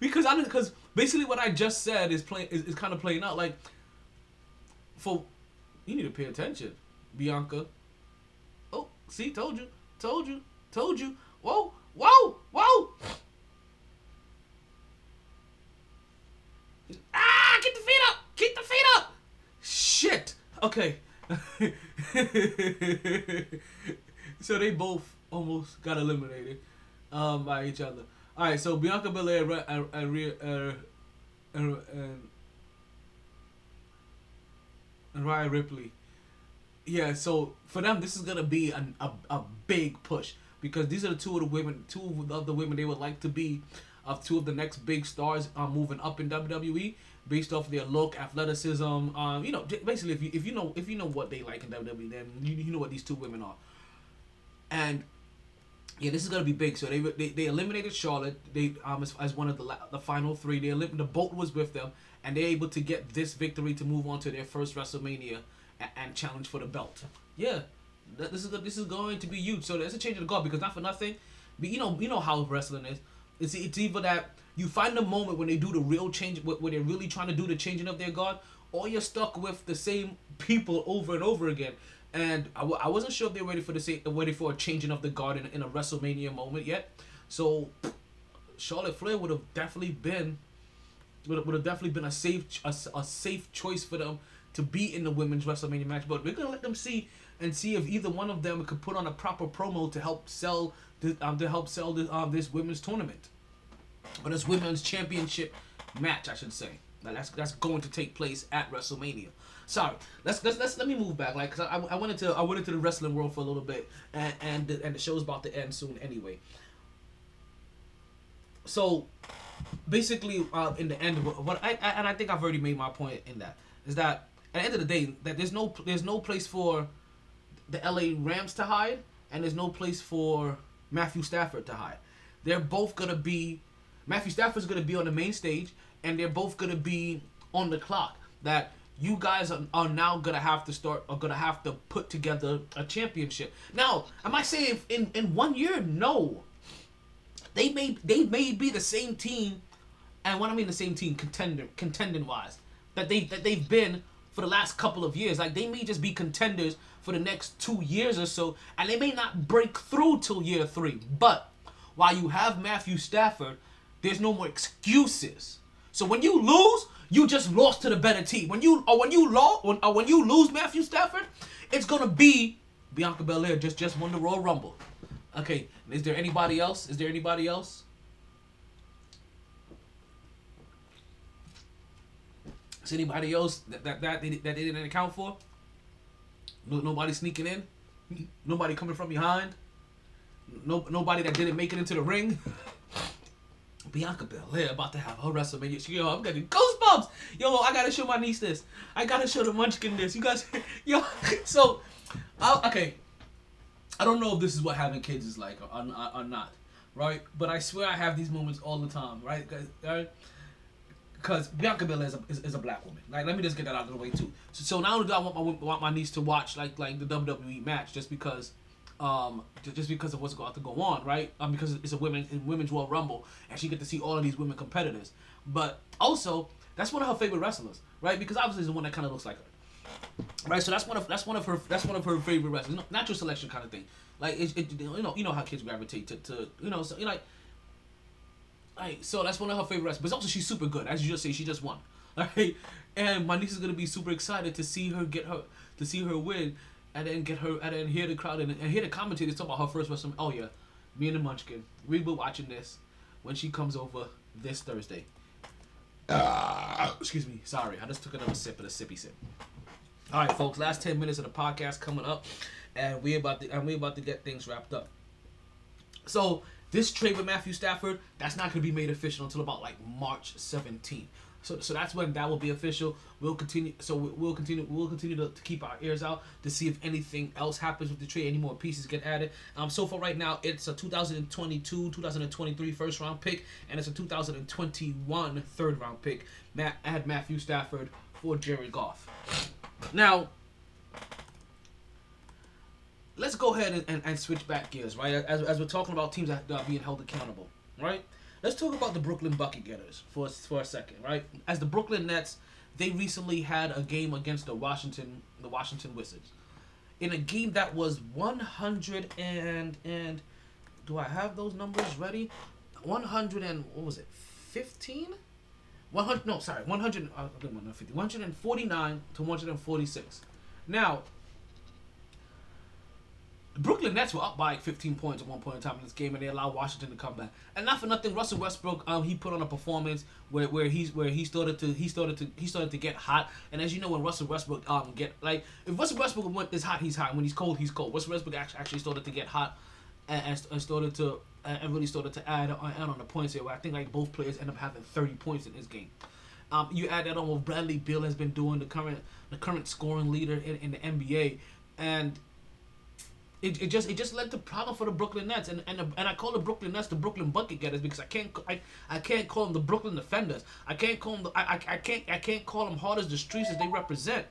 because I because basically what I just said is playing is, is kind of playing out. Like, for you need to pay attention, Bianca. Oh, see, told you, told you, told you. Whoa, whoa, whoa. Ah, get the feet up, keep the feet up. Shit. Okay. so they both almost got eliminated um, by each other. All right, so Bianca Belair uh, uh, uh, uh, and and Ryan Ripley. Yeah, so for them, this is gonna be an, a a big push because these are the two of the women, two of the women they would like to be, of two of the next big stars moving up in WWE based off their look, athleticism. Um, you know, basically if you if you know if you know what they like in WWE, then you, you know what these two women are. And yeah, this is gonna be big. So they they, they eliminated Charlotte. They um as, as one of the la- the final three. They elim- the boat was with them, and they're able to get this victory to move on to their first WrestleMania and, and challenge for the belt. Yeah, th- this is this is going to be huge. So there's a change of the guard because not for nothing, but you know you know how wrestling is. It's it's either that you find the moment when they do the real change, wh- where they're really trying to do the changing of their God, or you're stuck with the same people over and over again. And I, w- I wasn't sure if they were ready for the same, ready for a changing of the guard in, in a WrestleMania moment yet. So Charlotte Flair would have definitely been would would have definitely been a safe a, a safe choice for them to be in the women's WrestleMania match. But we're gonna let them see and see if either one of them could put on a proper promo to help sell the, um, to help sell this um, this women's tournament or this women's championship match, I should say. Now that's that's going to take place at WrestleMania. Sorry, let's let's, let's let me move back, like, cause I, I went into I went into the wrestling world for a little bit, and and the, and the show's about to end soon anyway. So, basically, uh, in the end, what I, I and I think I've already made my point in that is that at the end of the day, that there's no there's no place for the LA Rams to hide, and there's no place for Matthew Stafford to hide. They're both gonna be Matthew Stafford's gonna be on the main stage, and they're both gonna be on the clock. That you guys are, are now gonna have to start are gonna have to put together a championship. Now, am I saying in in one year? No. They may they may be the same team, and when I mean the same team, contender contending wise, that they that they've been for the last couple of years. Like they may just be contenders for the next two years or so, and they may not break through till year three. But while you have Matthew Stafford, there's no more excuses. So when you lose, you just lost to the better team. When you or when you lost when, or when you lose Matthew Stafford, it's gonna be Bianca Belair just just won the Royal Rumble. Okay, is there anybody else? Is there anybody else? Is anybody else that that that they, that they didn't account for? No, nobody sneaking in. Nobody coming from behind. No, nobody that didn't make it into the ring. Bianca Belair about to have her WrestleMania. Yo, I'm getting goosebumps. Yo, I gotta show my niece this. I gotta show the Munchkin this. You guys, yo. So, i okay. I don't know if this is what having kids is like or, or, or not, right? But I swear I have these moments all the time, right? Right? Cause Bianca Belair is a, is, is a black woman. Like, let me just get that out of the way too. So, so not only do I want my want my niece to watch like like the WWE match, just because, um, just because of what's about to go on, right? Um, because it's a women in women's World Rumble, and she get to see all of these women competitors. But also, that's one of her favorite wrestlers, right? Because obviously, it's the one that kind of looks like her. Right, so that's one of that's one of her that's one of her favorite wrestlers. Natural selection kind of thing. Like it, it, you know you know how kids gravitate to, to you know so you know, like like so that's one of her favorite wrestlers. But also she's super good. As you just say, she just won. Alright, and my niece is gonna be super excited to see her get her to see her win. and then get her, and then hear the crowd and, and hear the commentators talk about her first WrestleMania. Oh yeah, me and the Munchkin, we will be watching this when she comes over this Thursday. Ah. Excuse me, sorry, I just took another sip of the sippy sip. All right, folks, last ten minutes of the podcast coming up, and we about to and we about to get things wrapped up. So this trade with Matthew Stafford, that's not going to be made official until about like March 17th. So, so that's when that will be official. We'll continue. So we- we'll continue. We'll continue to, to keep our ears out to see if anything else happens with the trade. Any more pieces get added. Um. So for right now, it's a 2022, 2023 first round pick, and it's a 2021 third round pick. Matt add Matthew Stafford for Jerry Goff. Now, let's go ahead and, and, and switch back gears, right? As, as we're talking about teams that are being held accountable, right? Let's talk about the Brooklyn Bucket Getters for, for a second, right? As the Brooklyn Nets, they recently had a game against the Washington the Washington Wizards. In a game that was 100 and and do I have those numbers ready? 100 and what was it? 15? 100 no, sorry. 100 uh, okay, 150. 149 to 146. Now, the Brooklyn Nets were up by like 15 points at one point in time in this game, and they allowed Washington to come back. And not for nothing, Russell Westbrook, um, he put on a performance where, where he's where he started to he started to he started to get hot. And as you know, when Russell Westbrook um get like if Russell Westbrook went is hot, he's hot. When he's cold, he's cold. Russell Westbrook actually, actually started to get hot, and, and, and started to and really started to add on, add on the points here. Where I think like both players end up having 30 points in this game. Um, you add that on what Bradley Beal has been doing, the current the current scoring leader in, in the NBA, and it, it just it just led to problem for the Brooklyn Nets. And and, and I call the Brooklyn Nets the Brooklyn bucket getters because I can't I, I can't call them the Brooklyn defenders. I can't call them the, I, I I can't I can't call them hard as the streets as they represent.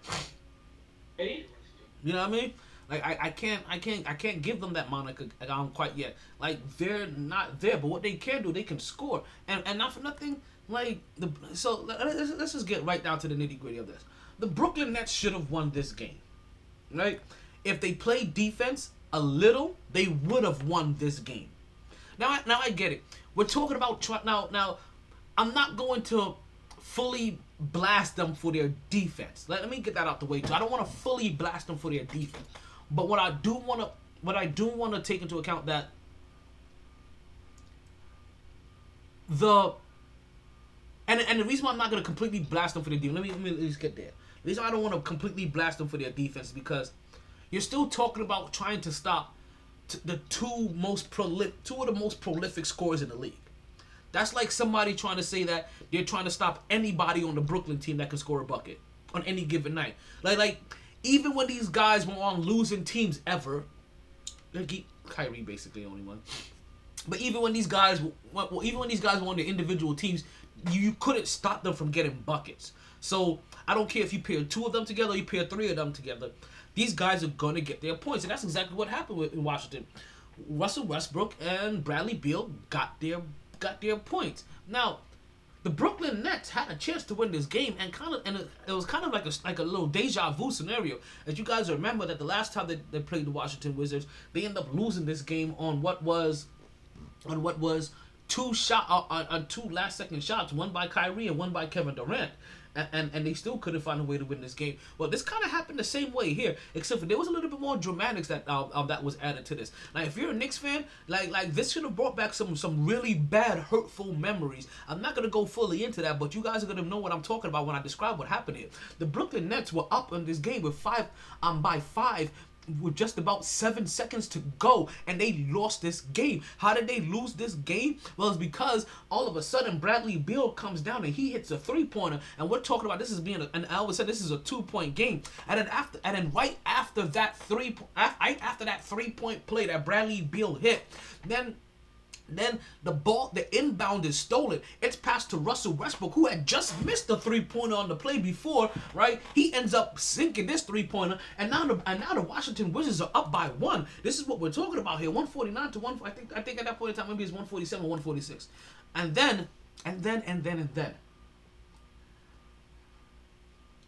You know what I mean? Like I, I can't I can't I can't give them that moniker um quite yet. Like they're not there but what they can do they can score. And and not for nothing like the so let's, let's just get right down to the nitty gritty of this. The Brooklyn Nets should have won this game right? If they played defense a little, they would have won this game. Now, I, now I get it. We're talking about now. Now, I'm not going to fully blast them for their defense. Let, let me get that out the way too. I don't want to fully blast them for their defense, but what I do want to, what I do want to take into account that the and and the reason why I'm not gonna completely blast them for their defense, let me let me at least get there. The reason I don't want to completely blast them for their defense because you're still talking about trying to stop t- the two most prolific, two of the most prolific scorers in the league. That's like somebody trying to say that they're trying to stop anybody on the Brooklyn team that can score a bucket on any given night. Like like even when these guys were on losing teams ever, like Kyrie basically the only one. But even when these guys, well, even when these guys were on their individual teams, you, you couldn't stop them from getting buckets. So I don't care if you pair two of them together, you pair three of them together. These guys are gonna get their points, and that's exactly what happened with, in Washington. Russell Westbrook and Bradley Beal got their got their points. Now, the Brooklyn Nets had a chance to win this game, and kind of and it, it was kind of like a like a little deja vu scenario. As you guys remember that the last time they, they played the Washington Wizards, they ended up losing this game on what was on what was two shot uh, on, on two last second shots, one by Kyrie and one by Kevin Durant. And, and, they still couldn't find a way to win this game. Well, this kind of happened the same way here, except for there was a little bit more dramatics that uh, uh, that was added to this. Now, if you're a Knicks fan, like like this should have brought back some some really bad, hurtful memories. I'm not gonna go fully into that, but you guys are gonna know what I'm talking about when I describe what happened here. The Brooklyn Nets were up in this game with five um by five with just about seven seconds to go and they lost this game. How did they lose this game? Well, it's because all of a sudden Bradley Beal comes down and he hits a three pointer, and we're talking about this is being a, and Elvis said this is a two point game, and then after and then right after that three right after that three point play that Bradley Beal hit, then then the ball, the inbound is stolen. It's passed to Russell Westbrook, who had just missed the three pointer on the play before, right? He ends up sinking this three pointer, and now the and now the Washington Wizards are up by one. This is what we're talking about here: one forty nine to one. I think I think at that point in time maybe it's one forty seven or one forty six, and then and then and then and then.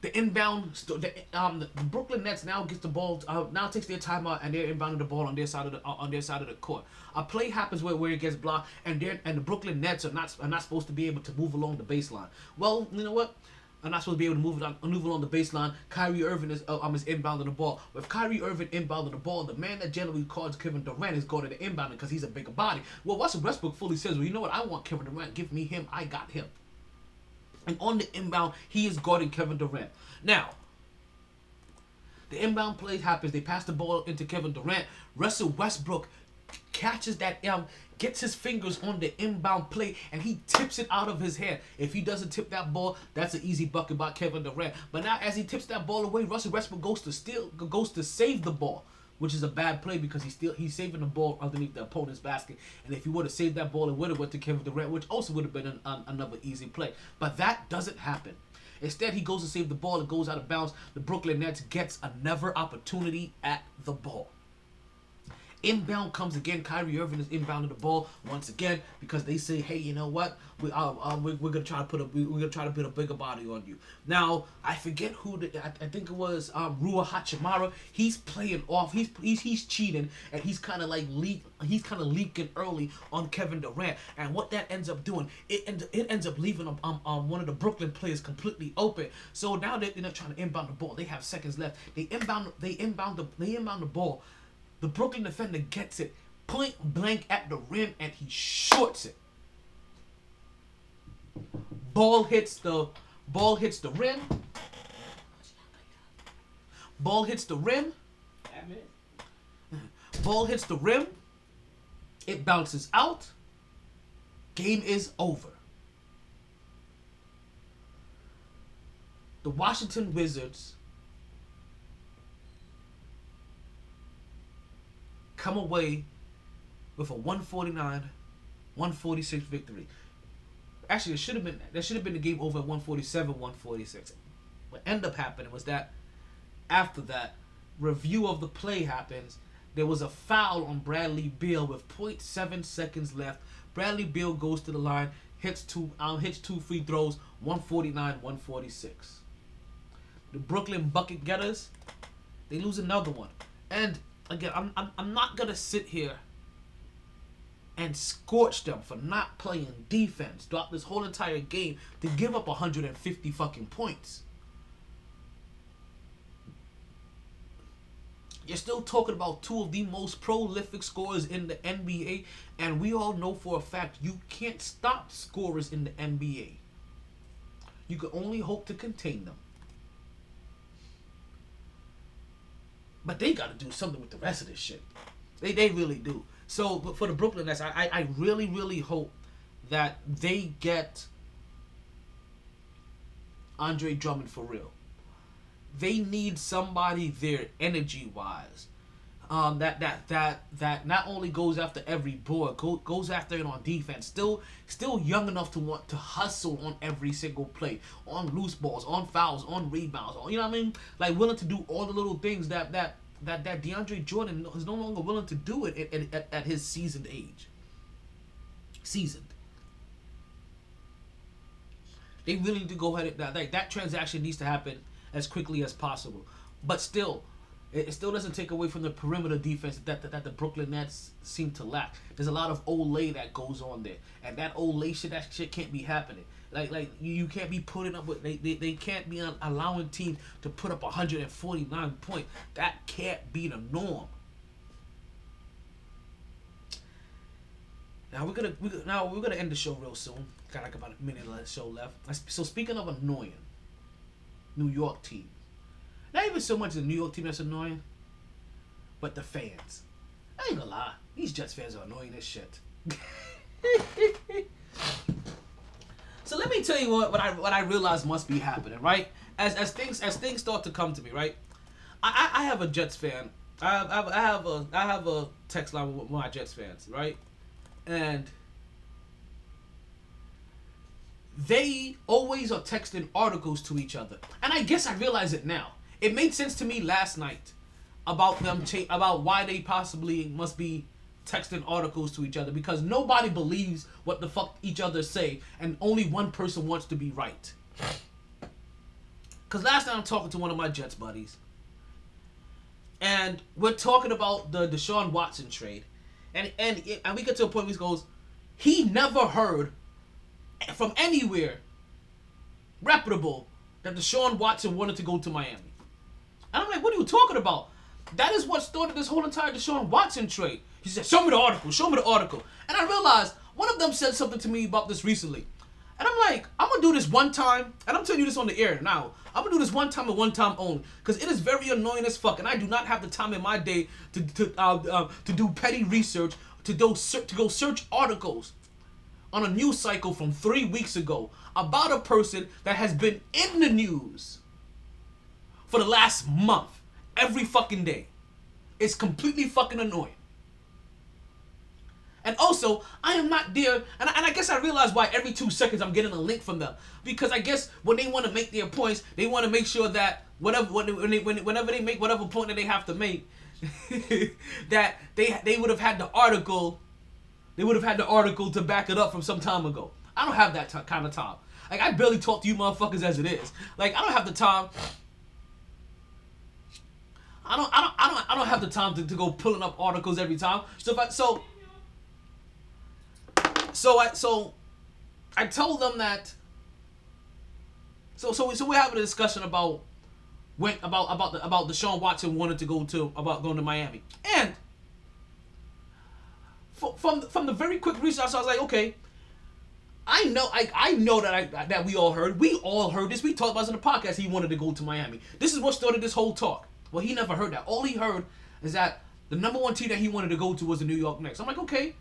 The inbound, the, um, the Brooklyn Nets now gets the ball. Uh, now takes their timeout and they're inbounding the ball on their side of the uh, on their side of the court. A play happens where, where it gets blocked, and they and the Brooklyn Nets are not are not supposed to be able to move along the baseline. Well, you know what? are not supposed to be able to move on, move it on the baseline. Kyrie Irving is uh, um is inbounding the ball. With Kyrie Irving inbounding the ball, the man that generally calls Kevin Durant is going to the inbounding because he's a bigger body. Well, Russell Westbrook fully says, well, you know what? I want Kevin Durant. Give me him. I got him. And on the inbound, he is guarding Kevin Durant. Now, the inbound play happens. They pass the ball into Kevin Durant. Russell Westbrook catches that um gets his fingers on the inbound play and he tips it out of his hand. If he doesn't tip that ball, that's an easy bucket by Kevin Durant. But now as he tips that ball away, Russell Westbrook goes to steal goes to save the ball. Which is a bad play because he's still he's saving the ball underneath the opponent's basket, and if he would have saved that ball, it would have went to Kevin Durant, which also would have been an, an, another easy play. But that doesn't happen. Instead, he goes to save the ball. It goes out of bounds. The Brooklyn Nets gets another opportunity at the ball. Inbound comes again. Kyrie Irving is inbounding the ball once again because they say, "Hey, you know what? We uh, uh, we, we're gonna try to put a we, we're gonna try to put a bigger body on you." Now I forget who the, I, I think it was um, Rui Hachimura. He's playing off. He's he's he's cheating and he's kind of like leak. He's kind of leaking early on Kevin Durant. And what that ends up doing, it ends it ends up leaving um, um, um one of the Brooklyn players completely open. So now they're, they're trying to inbound the ball. They have seconds left. They inbound they inbound the they inbound the ball. The Brooklyn defender gets it point blank at the rim and he shorts it. Ball hits the ball hits the rim. Ball hits the rim. Ball hits the rim. It bounces out. Game is over. The Washington Wizards come away with a 149 146 victory. Actually, it should have been that should have been the game over at 147 146. What ended up happening was that after that review of the play happens, there was a foul on Bradley Beal with 0.7 seconds left. Bradley Beal goes to the line, hits two um, hits two free throws, 149 146. The Brooklyn bucket getters, they lose another one. And again, I'm, I'm, I'm not going to sit here and scorch them for not playing defense throughout this whole entire game to give up 150 fucking points. You're still talking about two of the most prolific scorers in the NBA, and we all know for a fact you can't stop scorers in the NBA. You can only hope to contain them. But they got to do something with the rest of this shit. They they really do. So but for the Brooklyn Nets, I, I I really really hope that they get Andre Drummond for real. They need somebody there energy wise. Um, that that that that not only goes after every board, go, goes after it on defense. Still, still young enough to want to hustle on every single play, on loose balls, on fouls, on rebounds. On, you know what I mean? Like willing to do all the little things that that that that DeAndre Jordan is no longer willing to do it at, at, at his seasoned age. Seasoned. They really need to go ahead. That that transaction needs to happen as quickly as possible. But still, it, it still doesn't take away from the perimeter defense that, that, that the Brooklyn Nets seem to lack. There's a lot of olé that goes on there, and that olé shit, that shit can't be happening. Like like you, you can't be putting up with they, they, they can't be allowing teams to put up 149 points. That can't be the norm. Now we're gonna we, now we're gonna end the show real soon. Got like about a minute of the show left. So speaking of annoying, New York team. Not even so much the New York team that's annoying, but the fans. I ain't gonna lie, these Jets fans are annoying as shit. so let me tell you what, what I what I realize must be happening, right? As as things as things start to come to me, right? I I, I have a Jets fan. I have, I have a I have a text line with my Jets fans, right? And they always are texting articles to each other. And I guess I realize it now. It made sense to me last night about them ta- about why they possibly must be texting articles to each other because nobody believes what the fuck each other say and only one person wants to be right. Cause last night I'm talking to one of my Jets buddies. And we're talking about the Deshaun Watson trade. And and and we get to a point where he goes, he never heard from anywhere reputable that Deshaun Watson wanted to go to Miami. And I'm like, what are you talking about? That is what started this whole entire Deshaun Watson trade. He said, show me the article, show me the article. And I realized one of them said something to me about this recently. And I'm like, I'm gonna do this one time, and I'm telling you this on the air now. I'm gonna do this one time and one time only, because it is very annoying as fuck, and I do not have the time in my day to to uh, uh, to do petty research, to ser- to go search articles on a news cycle from three weeks ago about a person that has been in the news for the last month, every fucking day. It's completely fucking annoying. And also, I am not there, and I, and I guess I realize why every two seconds I'm getting a link from them because I guess when they want to make their points, they want to make sure that whatever when they, when whenever they make whatever point that they have to make, that they they would have had the article, they would have had the article to back it up from some time ago. I don't have that t- kind of time. Like I barely talk to you motherfuckers as it is. Like I don't have the time. I don't, I don't, I don't, I don't have the time to, to go pulling up articles every time. So I, so so I so I told them that. So so so we're having a discussion about when about about the about Deshaun Watson wanted to go to about going to Miami and from from from the very quick research I was like okay I know I I know that I that we all heard we all heard this we talked about this in the podcast he wanted to go to Miami this is what started this whole talk well he never heard that all he heard is that the number one team that he wanted to go to was the New York Knicks I'm like okay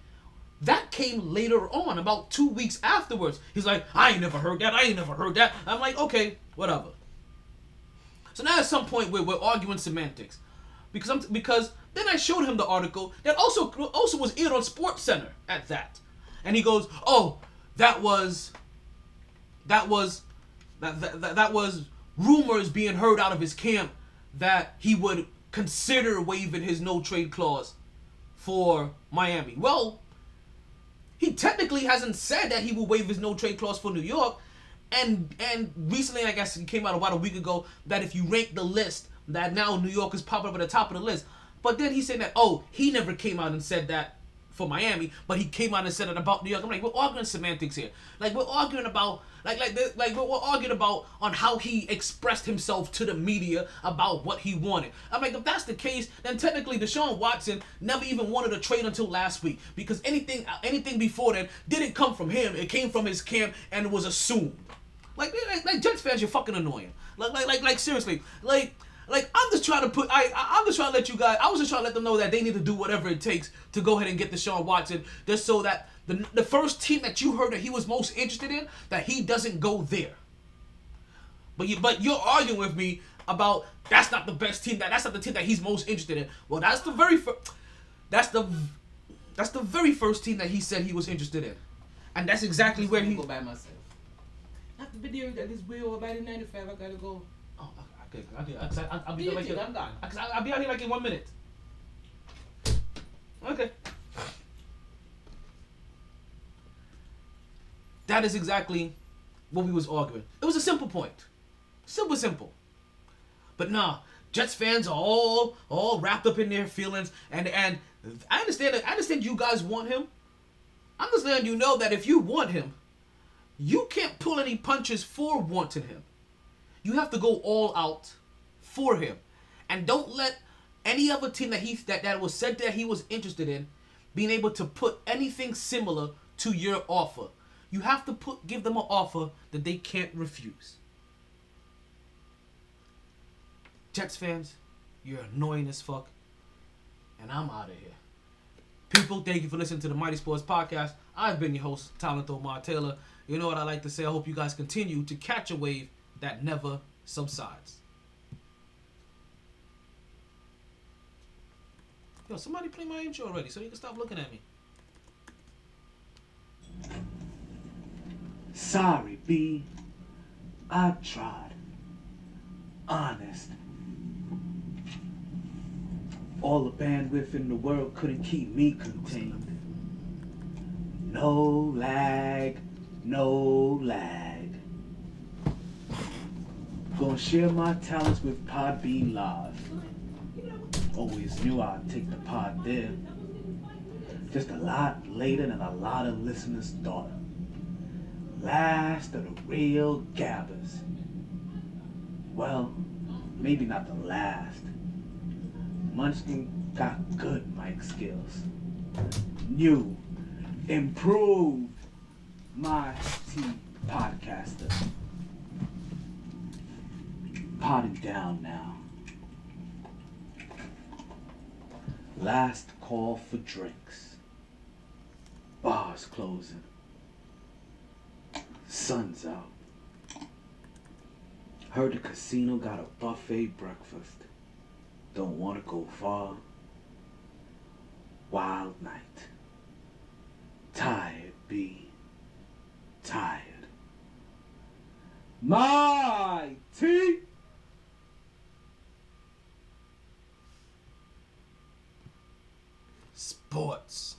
that came later on, about two weeks afterwards. He's like, I ain't never heard that. I ain't never heard that. I'm like, okay, whatever. So now at some point we're, we're arguing semantics, because I'm because then I showed him the article that also also was aired on Sports Center at that, and he goes, oh, that was, that was, that that, that, that was rumors being heard out of his camp that he would consider waiving his no trade clause for Miami. Well, he technically hasn't said that he will waive his no trade clause for New York. And and recently, I guess it came out about a week ago that if you rank the list, that now New York is popping up at the top of the list. But then he said that oh he never came out and said that for Miami, but he came out and said it about New York. I'm like we're arguing semantics here. Like we're arguing about like like like we're, we're arguing about on how he expressed himself to the media about what he wanted. I'm like if that's the case, then technically Deshaun Watson never even wanted a trade until last week because anything anything before then didn't come from him. It came from his camp and was assumed. Like, like, like Jets fans, you're fucking annoying. Like, like, like, like seriously, like, like I'm just trying to put. I, I'm just trying to let you guys. I was just trying to let them know that they need to do whatever it takes to go ahead and get the Deshaun Watson, just so that the the first team that you heard that he was most interested in, that he doesn't go there. But you, but you're arguing with me about that's not the best team. That that's not the team that he's most interested in. Well, that's the very first. That's the, that's the very first team that he said he was interested in, and that's exactly where he. go by myself. After the video that is way over by the 95, I gotta go. Oh, okay. I'll, I'll, be Do there your like I'm done. I'll, I'll be out here like in one minute. Okay. That is exactly what we was arguing. It was a simple point. Simple, simple. But nah, Jets fans are all all wrapped up in their feelings, and and I understand. I understand you guys want him. I'm just letting you know that if you want him, you can't pull any punches for wanting him. You have to go all out for him, and don't let any other team that he that, that was said that he was interested in being able to put anything similar to your offer. You have to put give them an offer that they can't refuse. Jets fans, you're annoying as fuck, and I'm out of here. People, thank you for listening to the MyT Sports Podcast. I've been your host, Talent Omar Taylor. You know what I like to say? I hope you guys continue to catch a wave that never subsides. Yo, somebody play my intro already so you can stop looking at me. Sorry, B. I tried. Honest. All the bandwidth in the world couldn't keep me contained. No lag, no lag. Gonna share my talents with Podbean Live. Always knew I'd take the pod there. Just a lot later than a lot of listeners thought. Last of the real gabbers. well, maybe not the last. Munchkin got good mic skills. New, improved my T podcaster. Potting down now. Last call for drinks. Bars closing. Sun's out. Heard the casino got a buffet breakfast. Don't want to go far. Wild night. Tired, be tired. My tea. Sports.